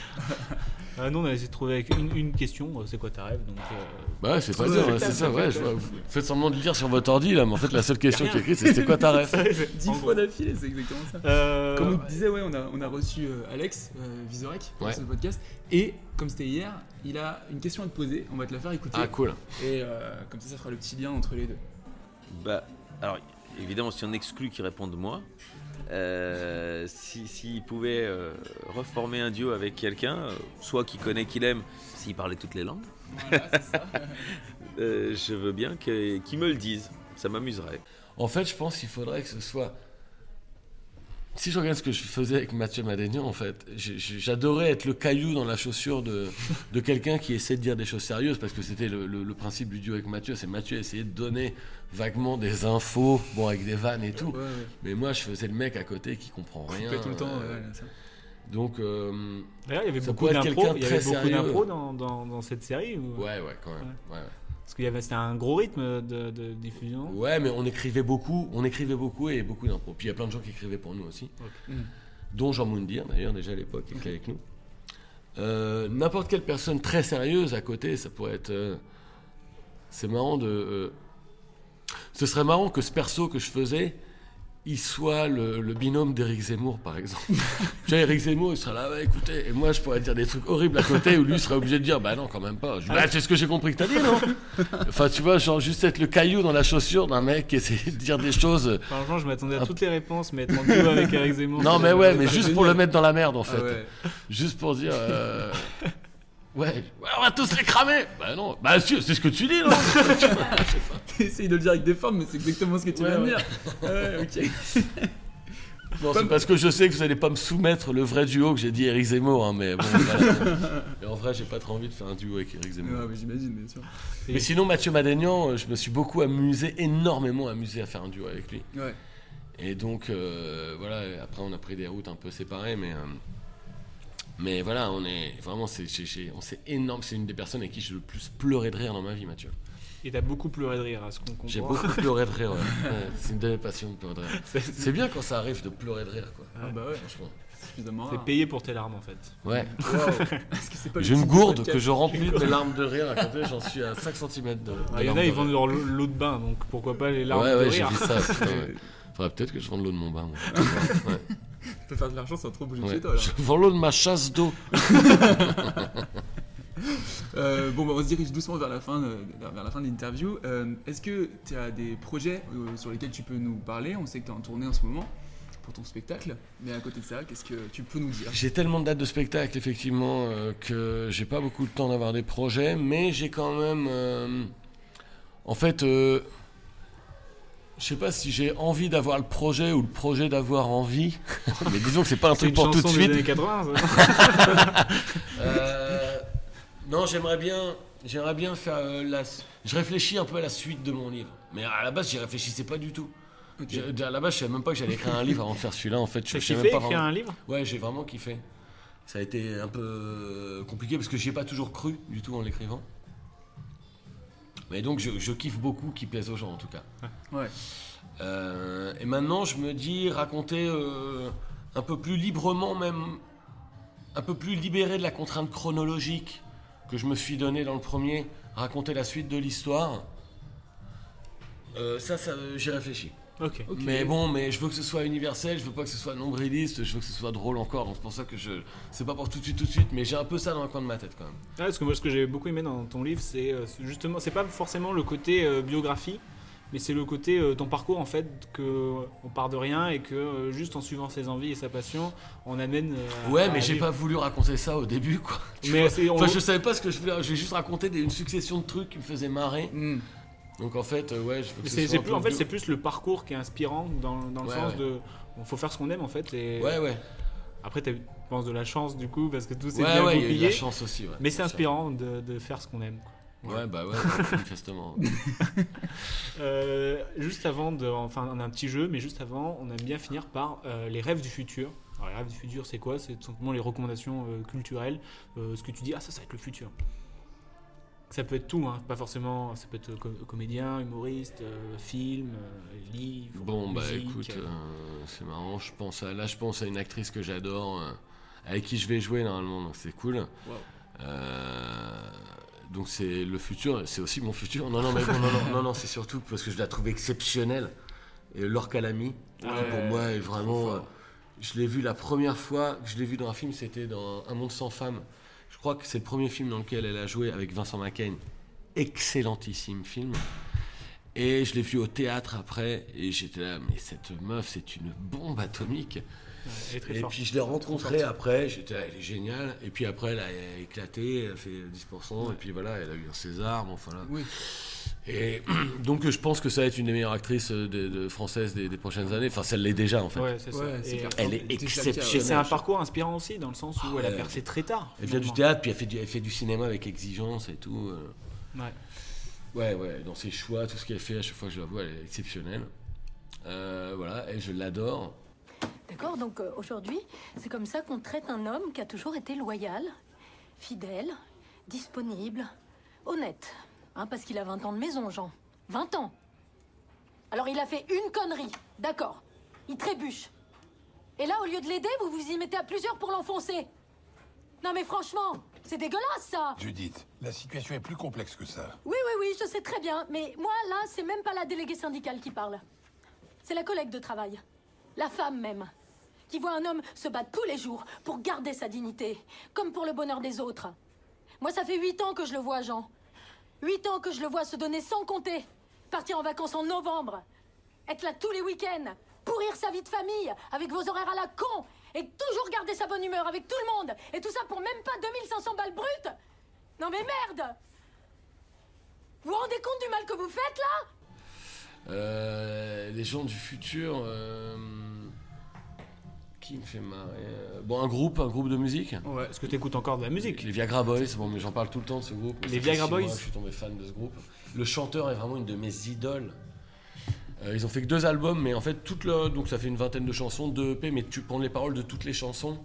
Euh, nous, on a essayé de trouver avec une, une question, euh, c'est quoi ta rêve donc, euh, Bah c'est pas dur, c'est c'est clair, ça, c'est ouais. je vois, vous faites semblant de le lire sur votre ordi là, mais en fait, la seule question qui est écrite, c'est c'était quoi ta ref *laughs* Dix fois d'affilée, c'est exactement ça. Euh, Comme on te disait, ouais, on a, on a reçu euh, Alex euh, Vizorek pour Ouais. ce podcast. Et comme c'était hier, il a une question à te poser. On va te la faire écouter. Ah, cool. Et euh, comme ça, ça fera le petit lien entre les deux. Bah, alors, évidemment, si on exclut qu'il réponde moi, euh, si- s'il pouvait euh, reformer un duo avec quelqu'un, euh, soit qu'il connaît, qu'il aime, s'il parlait toutes les langues, euh, je veux bien que- qu'il me le dise. Ça m'amuserait. En fait, je pense qu'il faudrait que ce soit. Si je regarde ce que je faisais avec Mathieu Madénian, en fait, j'adorais être le caillou dans la chaussure de, de quelqu'un qui essaie de dire des choses sérieuses, parce que c'était le, le- le principe du duo avec Mathieu, c'est Mathieu essayait de donner vaguement des infos, bon, avec des vannes et tout. Ouais, ouais. Mais moi, je faisais le mec à côté qui comprend rien. Tout le temps, euh, ouais, ça. Donc, euh, D'ailleurs, il y avait beaucoup d'impro. dans, dans, dans cette série. ou- Ouais, ouais, quand même. Ouais, ouais. Parce qu'il y avait, c'était un gros rythme de, de diffusion. Ouais, mais on écrivait beaucoup, on écrivait beaucoup et beaucoup d'impro. Puis il y a plein de gens qui écrivaient pour nous aussi, Mm. dont Jean Moundir d'ailleurs déjà à l'époque qui était avec nous. Euh, N'importe quelle personne très sérieuse à côté, ça pourrait être. euh, c'est marrant de. euh, ce serait marrant que ce perso que je faisais, il soit le, le binôme d'Éric Zemmour par exemple. *laughs* tu vois, Éric Zemmour, il serait là, ouais, écoutez, et moi je pourrais dire des trucs horribles à côté où lui serait obligé de dire, bah non, quand même pas. Je dis, bah, c'est ce que j'ai compris que t'as dit, non *laughs* Enfin, tu vois, genre juste être le caillou dans la chaussure d'un mec qui essaie de dire des choses. Franchement, je m'attendais à toutes les réponses, mais être en duo avec Eric Zemmour. Non, mais ouais, mais juste pour le mettre dans la merde en Ah fait. ouais. Juste pour dire. euh, *laughs* Ouais, ouais, on va tous les cramer Bah non, bah c'est ce que tu dis, non *laughs* Essaye de le dire avec des formes, mais c'est exactement ce que tu Ouais, viens de ouais. dire. Ouais, ok. *laughs* C'est parce que je sais que vous allez pas me soumettre le vrai duo que j'ai dit Eric Zemmour, hein, mais bon. voilà. *laughs* Mais en vrai, j'ai pas trop envie de faire un duo avec Eric Zemmour. Ah, mais j'imagine, bien sûr. Mais sinon, Mathieu Madénian, euh, je me suis beaucoup amusé, énormément amusé à faire un duo avec lui. Ouais. Et donc, euh, voilà, après, on a pris des routes un peu séparées, mais. euh, mais voilà, on est vraiment, c'est, énorme. C'est une des personnes avec qui j'ai le plus pleuré de rire dans ma vie, Mathieu. Et t'as beaucoup pleuré de rire, à ce qu'on comprend. J'ai beaucoup *laughs* pleuré de rire, ouais. Ouais, c'est une de mes passions de pleurer de rire. *laughs* C'est- bien quand ça arrive de pleurer de rire, quoi. Ah bah ouais. franchement. C'est payé pour tes larmes en fait. Ouais. *laughs* Wow. Est-ce que c'est pas le J'ai une gourde que je remplis de mes larmes de rire à côté, j'en suis à 5 cm de. Ah, Il y en a, ils rire. vendent leur lot de bain, donc pourquoi pas les larmes ouais, de ouais, j'ai rire. vu ça. ouais. Faudrait peut-être que je vende l'eau de mon bain. moi. Tu *laughs* peux faire de l'argent sans trop bouger Ouais. chez toi là. Je vends l'eau de ma chasse d'eau. *laughs* Euh, bon, bah, on se dirige doucement vers la fin, euh, vers la fin de l'interview. Euh, Est-ce que tu as des projets sur lesquels tu peux nous parler? On sait que tu es en tournée en ce moment pour ton spectacle, mais à côté de ça, qu'est-ce que tu peux nous dire? J'ai tellement de dates de spectacle, effectivement, que j'ai pas beaucoup de temps d'avoir des projets, mais j'ai quand même. en fait, je sais pas si j'ai envie d'avoir le projet ou le projet d'avoir envie, *laughs* mais disons que c'est pas un truc pour tout de chanson des suite. années 80, ça. *laughs* Euh, non, j'aimerais bien, j'aimerais bien faire euh, la. Je réfléchis un peu à la suite de mon livre, mais à la base, j'y réfléchissais pas du tout. À la base, je savais même pas que j'allais écrire un livre avant de faire celui-là. En fait, je kiffé même pas écrire vraiment- un livre? Ouais, j'ai vraiment kiffé. Ça a été un peu euh, compliqué parce que j'y ai pas toujours cru du tout en l'écrivant. Mais donc, je, je kiffe beaucoup qu'il plaise aux gens en tout cas. Ouais. Euh, et maintenant, je me dis raconter euh, un peu plus librement, même un peu plus libéré de la contrainte chronologique que je me suis donnée dans le premier, raconter la suite de l'histoire. Euh, ça, ça j'y réfléchis. Ok. Mais bon, mais je veux que ce soit universel, je veux pas que ce soit nombriliste, je veux que ce soit drôle encore, donc c'est pour ça que je. C'est pas pour tout de suite, tout de suite, mais j'ai un peu ça dans le coin de ma tête quand même. Ouais, parce que moi, ce que j'ai beaucoup aimé dans ton livre, c'est euh, justement, c'est pas forcément le côté euh, biographie, mais c'est le côté euh, ton parcours en fait, que euh, on part de rien et que euh, juste en suivant ses envies et sa passion, on amène. euh, Ouais, à mais j'ai pas voulu raconter ça au début, quoi. Mais c'est- on- Enfin, je savais pas ce que je voulais. J'ai juste raconté des- une succession de trucs qui me faisaient marrer. Donc en fait, euh, ouais, je ce c'est plus, en fait, c'est plus le parcours qui est inspirant dans, dans le Ouais, sens ouais. de. Il faut faire ce qu'on aime en fait. Et... Ouais, ouais. Après, tu penses de la chance du coup, parce que tout s'est Ouais, bien ouais, il y a eu goupillé. la chance aussi, ouais, Mais c'est inspirant de, de faire ce qu'on aime. quoi. Ouais, bah ouais, *laughs* manifestement. Euh, juste avant de. Enfin, on a un petit jeu, mais juste avant, on aime bien finir par euh, les rêves du futur. Alors, les rêves du futur, c'est quoi? C'est tout simplement les recommandations euh, culturelles. ce que tu dis, ah, ça, ça va être le futur. Ça peut être tout, hein, pas forcément. Ça peut être co- comédien, humoriste, euh, film, euh, livre. Bon, bah musique, écoute, euh, c'est marrant. Je pense à, là, je pense à une actrice que j'adore, euh, avec qui je vais jouer normalement, donc c'est cool. Donc c'est le futur, c'est aussi mon futur. Non, non, mais bon, non, non, non, non, c'est surtout parce que je la trouve exceptionnelle. Et Laure Calamy, qui Ouais, pour moi est vraiment. je l'ai vu la première fois que je l'ai vu dans un film, c'était dans Un monde sans femmes. Je crois que c'est le premier film dans lequel elle a joué avec Vincent McCain. Excellentissime film. Et je l'ai vu au théâtre après, et j'étais là, mais cette meuf, c'est une bombe atomique. et forte. puis je l'ai rencontrée après, j'étais là, elle est géniale. Et puis après, elle a éclaté, elle a fait 10%, et puis voilà, elle a eu un César, bon, enfin là. Oui. Et *clears throat* donc je pense que ça va être une des meilleures actrices de, de- françaises des, des prochaines années. Enfin, ça l'est déjà en fait. Ouais, c'est ça. Et- Elle est Et exceptionnelle. c'est un parcours inspirant aussi, dans le sens où elle a Ouais. percé très tard. Elle vient du théâtre, puis elle fait du, elle fait du cinéma avec exigence et tout. euh. Ouais. Ouais, ouais, dans ses choix, tout ce qu'elle fait, à chaque fois que je la vois, elle est exceptionnelle. Euh, voilà, elle, je l'adore. D'accord, donc euh, aujourd'hui, c'est comme ça qu'on traite un homme qui a toujours été loyal, fidèle, disponible, honnête. Hein, parce qu'il a 20 ans de maison, Jean. 20 ans Alors il a fait une connerie, d'accord. Il trébuche. Et là, au lieu de l'aider, vous vous y mettez à plusieurs pour l'enfoncer. Non mais franchement, c'est dégueulasse ça Judith, la situation est plus complexe que ça. Oui, oui, oui, je sais très bien. Mais moi, là, c'est même pas la déléguée syndicale qui parle. C'est la collègue de travail. La femme même. Qui voit un homme se battre tous les jours pour garder sa dignité. Comme pour le bonheur des autres. Moi, ça fait huit ans que je le vois, Jean. Huit ans que je le vois se donner sans compter. Partir en vacances en novembre. Être là tous les week-ends. Pourrir sa vie de famille avec vos horaires à la con. Et toujours garder sa bonne humeur avec tout le monde. Et tout ça pour même pas 2500 balles brutes. Non mais merde Vous vous rendez compte du mal que vous faites là? Euh, les gens du futur. euh, qui me fait marrer Euh, Bon, un groupe, un groupe de musique. Ouais. Est-ce que tu écoutes encore de la musique? Les Viagra Boys, bon, mais j'en parle tout le temps de ce groupe. Les Viagra mois Boys? Je suis tombé fan de ce groupe. Le chanteur est vraiment une de mes idoles. Euh, ils ont fait que deux albums, mais en fait, toute le, donc ça fait une vingtaine de chansons, deux EP, mais tu prends les paroles de toutes les chansons.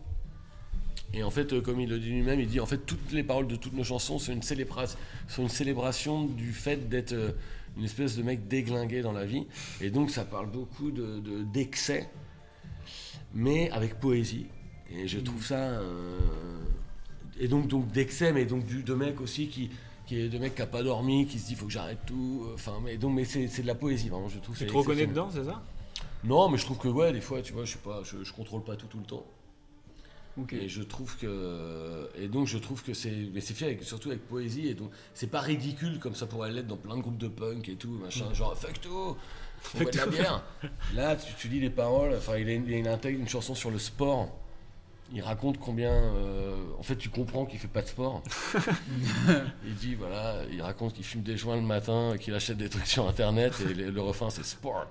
Et en fait, euh, comme il le dit lui-même, il dit en fait toutes les paroles de toutes nos chansons sont une, célébra- sont une célébration du fait d'être euh, une espèce de mec déglingué dans la vie. Et donc ça parle beaucoup de, de- d'excès, mais avec poésie. Et je trouve ça. euh, et donc, donc d'excès, mais donc du, de mec aussi qui, qui est de mec qui a pas dormi, qui se dit faut que j'arrête tout. Enfin, mais donc, mais c'est, de la poésie vraiment. Je trouve. Tu te reconnais dedans, c'est ça? Non, mais je trouve que ouais, des fois, tu vois, je sais pas, je, je contrôle pas tout tout le temps. Ok. Et je trouve que et donc je trouve que c'est mais c'est fait avec, surtout avec poésie et donc c'est pas ridicule comme ça pourrait l'être dans plein de groupes de punk et tout machin genre fuck tout boit de la bière. Là tu, tu lis les paroles enfin il, a une- il intègre une chanson sur le sport. Il raconte combien euh, en fait tu comprends qu'il fait pas de sport. *laughs* Il dit voilà il raconte qu'il fume des joints le matin qu'il achète des trucs sur internet et le, le refrain c'est sports.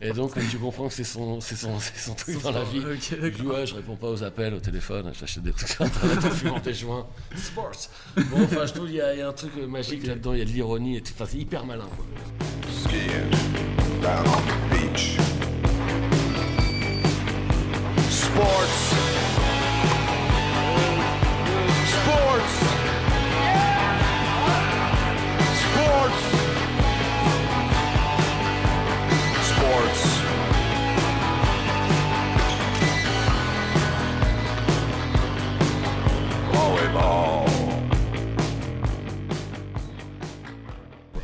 Et donc tu comprends que c'est son c'est son c'est son truc Son dans la vie ok, il dit ouais je réponds pas aux appels au téléphone j'achète des trucs sur internet en fumant des joints. Sports. Bon enfin je trouve il y, a il y a un truc magique là-dedans il y a de l'ironie et tout. enfin c'est hyper malin quoi. Down on the beach. Sports. Sports. Sports. Sports. Volleyball.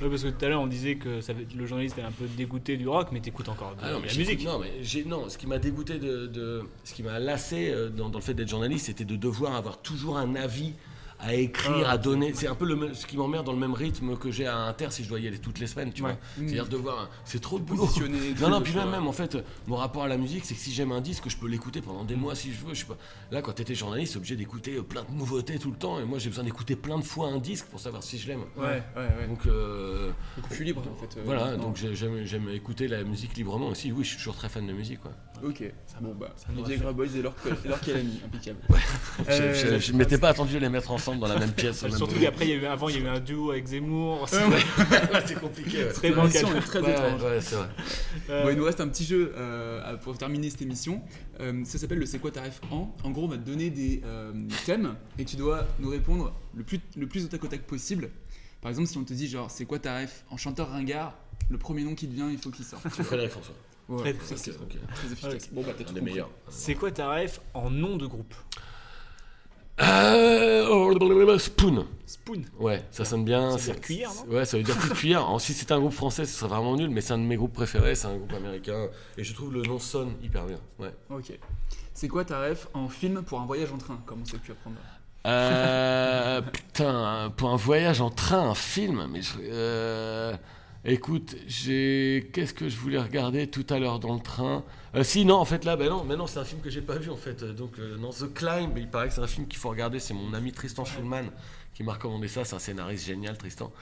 Ouais, parce que tout à l'heure on disait que ça, le journaliste est un peu dégoûté du rock, mais t'écoutes encore de, Ah non, de mais la musique. Non, mais non. Ce qui m'a dégoûté de, de- ce qui m'a lassé euh, dans, dans le fait d'être journaliste, c'était de devoir avoir toujours un avis à écrire, Ah. à donner. C'est un peu le ce qui m'emmerde dans le même rythme que j'ai à Inter si je dois y aller toutes les semaines, tu Ouais. vois. C'est-à-dire devoir, c'est trop de boulot. *laughs* Non, non, puis même, même en fait, mon rapport à la musique, c'est que si j'aime un disque, je peux l'écouter pendant des mois si je veux. Je sais pas. Là, quand t'étais journaliste, obligé d'écouter euh, plein de nouveautés tout le temps, et moi, j'ai besoin d'écouter plein de fois un disque pour savoir si je l'aime. Ouais, ouais, ouais. Donc, euh, Donc, je suis libre, en fait, euh, voilà, donc j'ai- j'aime, j'aime écouter la musique librement aussi. Oui, je suis toujours très fan de musique, quoi. Ok, bon bah, les nous Viagra Boys et leur, leur Calami, *laughs* impeccable. Je- je- Euh, je ne m'étais pas attendu à les mettre ensemble dans la même pièce. même Surtout qu'après, il y a eu, avant, il y a eu un duo avec Zemmour. Ouais. *laughs* c'est compliqué. ouais. Très bancal. est très Ouais, étrange. ouais, c'est vrai. Euh, Bon, il nous reste un petit jeu euh, pour terminer cette émission. Euh, ça s'appelle le C'est quoi ta ref en? En gros, on va te donner des euh, thèmes et tu dois nous répondre le plus, le plus au tac au tac possible. Par exemple, si on te dit genre c'est quoi ta ref? En chanteur ringard, le premier nom qui te vient, il faut qu'il sorte. tu. Frédéric François. Ouais, Fred- ça, c'est Ok. très efficace. Ok. Bon bah t'as meilleurs. C'est quoi ta ref en nom de groupe Euh, Spoon. Spoon. Ouais, ça sonne bien. Ça veut c'est- dire cuillère, non Ouais, ça veut dire cuillère. Alors, si c'était un groupe français, ce serait vraiment nul, mais c'est un de mes groupes préférés, c'est un groupe américain. Et je trouve le nom sonne hyper bien. Ouais. Ok. C'est quoi ta ref en film pour un voyage en train Comme on sait pu apprendre. Euh, *laughs* putain, pour un voyage en train, un film, mais je- euh, écoute, j'ai, qu'est-ce que je voulais regarder tout à l'heure dans le train? Euh, Si, non, en fait là, ben non, mais non, c'est un film que j'ai pas vu en fait. Donc euh, non, The Climb, il paraît que c'est un film qu'il faut regarder. C'est mon ami Tristan Schulman qui m'a recommandé ça. C'est un scénariste génial, Tristan.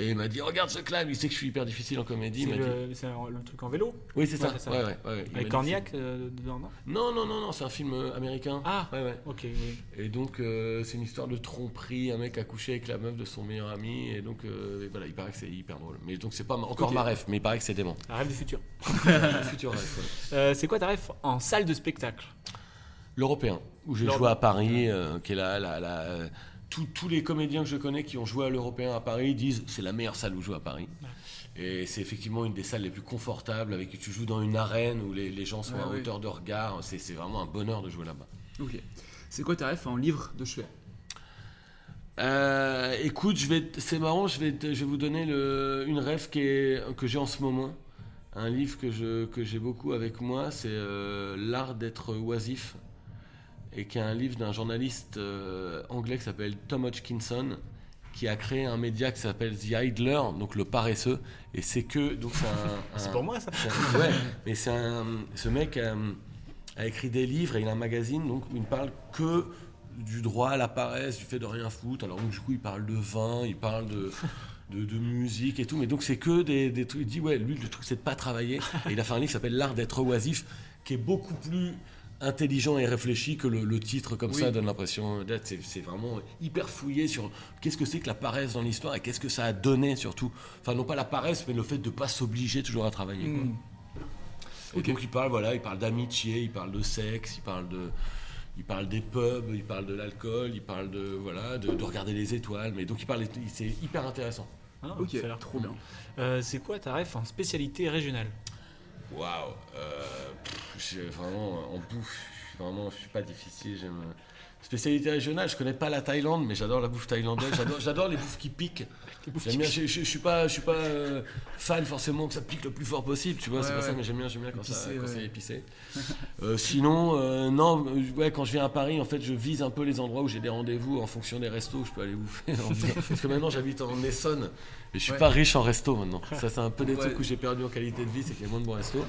Et il m'a dit, regarde The Climb. Il sait que je suis hyper difficile en comédie. C'est dit- le, un- truc en vélo Oui, c'est ça. Ouais, ouais, Avec Cornillac euh, dedans, non? Non, non, non, non, c'est un film euh, américain. Ah, ouais, ouais. ok, oui. Et donc, euh, c'est une histoire de tromperie. Un mec a couché avec la meuf de son meilleur ami. Et donc, euh, et voilà, il paraît que c'est hyper drôle. Mais donc, c'est pas encore ma ref, mais il paraît que c'est dément. La rêve du futur. *laughs* Futur c'est quoi ta ref en salle de spectacle? L'Européen, où j'ai joué à Paris, qui est là, là, là, tous- les comédiens que je connais qui ont joué à l'Européen à Paris disent c'est la meilleure salle où jouer à Paris. Et c'est effectivement une des salles les plus confortables, avec tu joues dans une arène où les, les gens sont Ouais, à hauteur de regard. C'est vraiment un bonheur de jouer là-bas. Ok. C'est quoi ta ref en livre de chevet? Euh, écoute, je vais, c'est marrant, je vais, te- je vais vous donner le, une rêve qui est, que j'ai en ce moment. Un livre que, je, que j'ai beaucoup avec moi, c'est euh, L'art d'être oisif, et qui est un livre d'un journaliste euh, anglais qui s'appelle Tom Hodgkinson, qui a créé un média qui s'appelle The Idler, donc le paresseux, et c'est que donc c'est un- *laughs* C'est un- pour moi, ça. un- ouais, mais c'est un, ce mec euh, a écrit des livres et il a un magazine donc où il ne parle que du droit à la paresse, du fait de rien foutre. Alors donc, du coup, il parle de vin, il parle de, de, de musique et tout, mais donc c'est que des, des trucs. Il dit ouais, lui le truc c'est de pas travailler. Et il a fait un livre qui s'appelle L'art d'être oisif, qui est beaucoup plus intelligent et réfléchi que le, le titre comme Oui. ça donne l'impression d'être. C'est, vraiment hyper fouillé sur qu'est-ce que c'est que la paresse dans l'histoire et qu'est-ce que ça a donné surtout. Enfin, non pas la paresse, mais le fait de pas s'obliger toujours à travailler. quoi. Mm. Et donc il parle, voilà, il parle d'amitié, il parle de sexe, il parle de, il parle des pubs, il parle de l'alcool, il parle de voilà, de, de regarder les étoiles. Mais donc il parle, c'est hyper intéressant. Ah, Ok. Ça a l'air trop bien. Euh, c'est quoi ta ref en spécialité régionale? Waouh, euh, vraiment en bouffe, vraiment, je suis pas difficile. J'aime spécialité régionale. Je connais pas la Thaïlande, mais j'adore la bouffe thaïlandaise. J'adore, les bouffes qui piquent. J'aime bien. Je, je- je suis pas, je suis pas euh, fan forcément que ça pique le plus fort possible. Tu vois, c'est Ouais, pas ça, mais j'aime bien, j'aime bien quand, ça, Épicé, quand ouais. c'est épicé. *laughs* Euh, sinon, euh, non, ouais, quand je viens à Paris, en fait, je vise un peu les endroits où j'ai des rendez-vous en fonction des restos. où Je peux aller bouffer. *laughs* Parce que maintenant, j'habite en Essonne et je suis Ouais. pas riche en resto maintenant. *laughs* Ça, c'est un peu des trucs où j'ai perdu en qualité de vie, c'est qu'il y a moins de bons restos.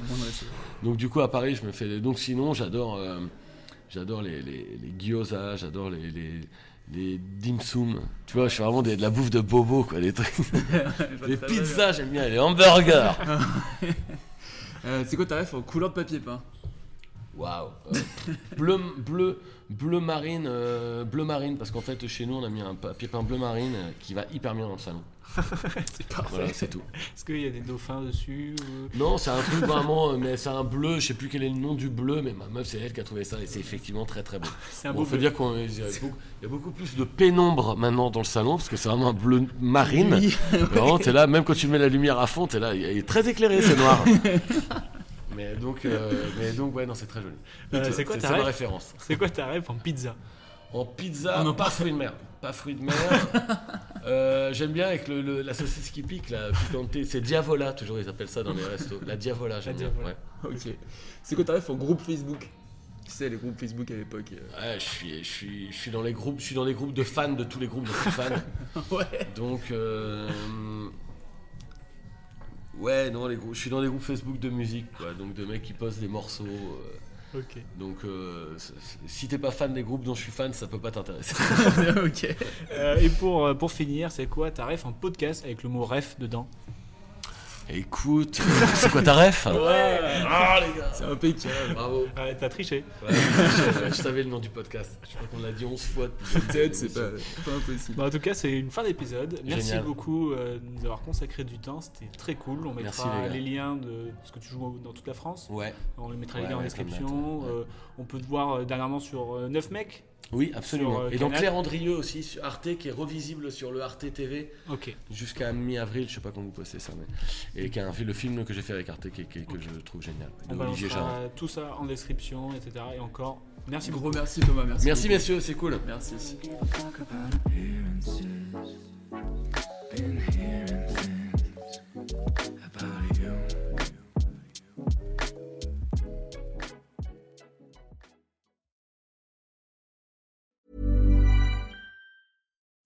Donc du coup à Paris je me fais donc sinon j'adore j'adore les, les, les gyoza, j'adore les, les, les dim sum. Tu vois, je suis vraiment des- de la bouffe de bobo quoi, des trucs. *laughs* les pizzas, j'aime bien les hamburgers. *laughs* Euh, c'est quoi ta ref en couleur de papier peint? Waouh. Euh, bleu bleu bleu marine euh, bleu marine parce qu'en fait chez nous on a mis un papier peint bleu marine euh, qui va hyper bien dans le salon. *laughs* c'est parfait. Voilà, c'est tout. Est-ce qu'il y a des dauphins dessus ou- Non, c'est un truc vraiment, *laughs* mais c'est un bleu, je sais plus quel est le nom du bleu, mais ma meuf, c'est elle qui a trouvé ça et c'est effectivement très très beau. *laughs* C'est un Bon, beau faut bleu. dire qu'il y, a beaucoup- il y a beaucoup plus de pénombre maintenant dans le salon parce que c'est vraiment un bleu marine. Oui. Vraiment, là, même quand tu mets la lumière à fond, t'es là, il est très éclairé, c'est noir. mais donc, euh, mais donc, ouais, non, c'est très joli. Euh, c'est quoi ta référence. C'est quoi ta ref en pizza? En pizza, Oh non, pas fruits de mer. Pas fruits de mer. *laughs* Euh, J'aime bien avec le, le- la saucisse qui pique, la piquantée. C'est Diavola, toujours, ils appellent ça dans les restos. La Diavola, j'aime bien. Ouais. Ok. C'est quoi ta ref en groupe Facebook? Tu sais, les groupes Facebook à l'époque. euh. Ouais, je suis, je suis, je suis dans les groupes, je suis dans les groupes de fans de tous les groupes de fans. *laughs* Ouais. Donc, euh, ouais, non, les groupes, je suis dans les groupes Facebook de musique, quoi. Donc de mecs qui postent des morceaux. euh, Donc, euh, si t'es pas fan des groupes dont je suis fan, ça peut pas t'intéresser. *laughs* ok. Euh, et pour, euh, pour finir, c'est quoi ta ref en podcast avec le mot ref dedans? Écoute, c'est quoi ta ref Ouais. Ah les gars C'est impeccable. Bravo. Ouais, T'as triché. Ouais, je, je savais le nom du podcast. Je crois qu'on l'a dit 11 fois. depuis Peut-être, c'est pas, impossible. Bah, en tout cas, c'est une fin d'épisode. Merci Génial. beaucoup euh, de nous avoir consacré du temps. C'était très cool. On Merci, mettra les liens de parce que tu joues dans toute la France. Ouais. On les mettra Ouais, les liens en ouais, description. Euh, on peut te voir euh, dernièrement sur euh, 9 mecs. Oui, absolument. Sur, euh, et donc. Claire Andrieux aussi sur Arte qui est revisible sur le Arte TV jusqu'à mi-avril, je sais pas quand vous postez ça, mais et qui est un, le film que j'ai fait avec Arte qui, qui- que je trouve génial. On de Olivier Jarre. balancera tout ça en description, etc. Et encore, merci Gros beaucoup. merci Thomas, merci. Merci beaucoup. messieurs, c'est cool. Merci.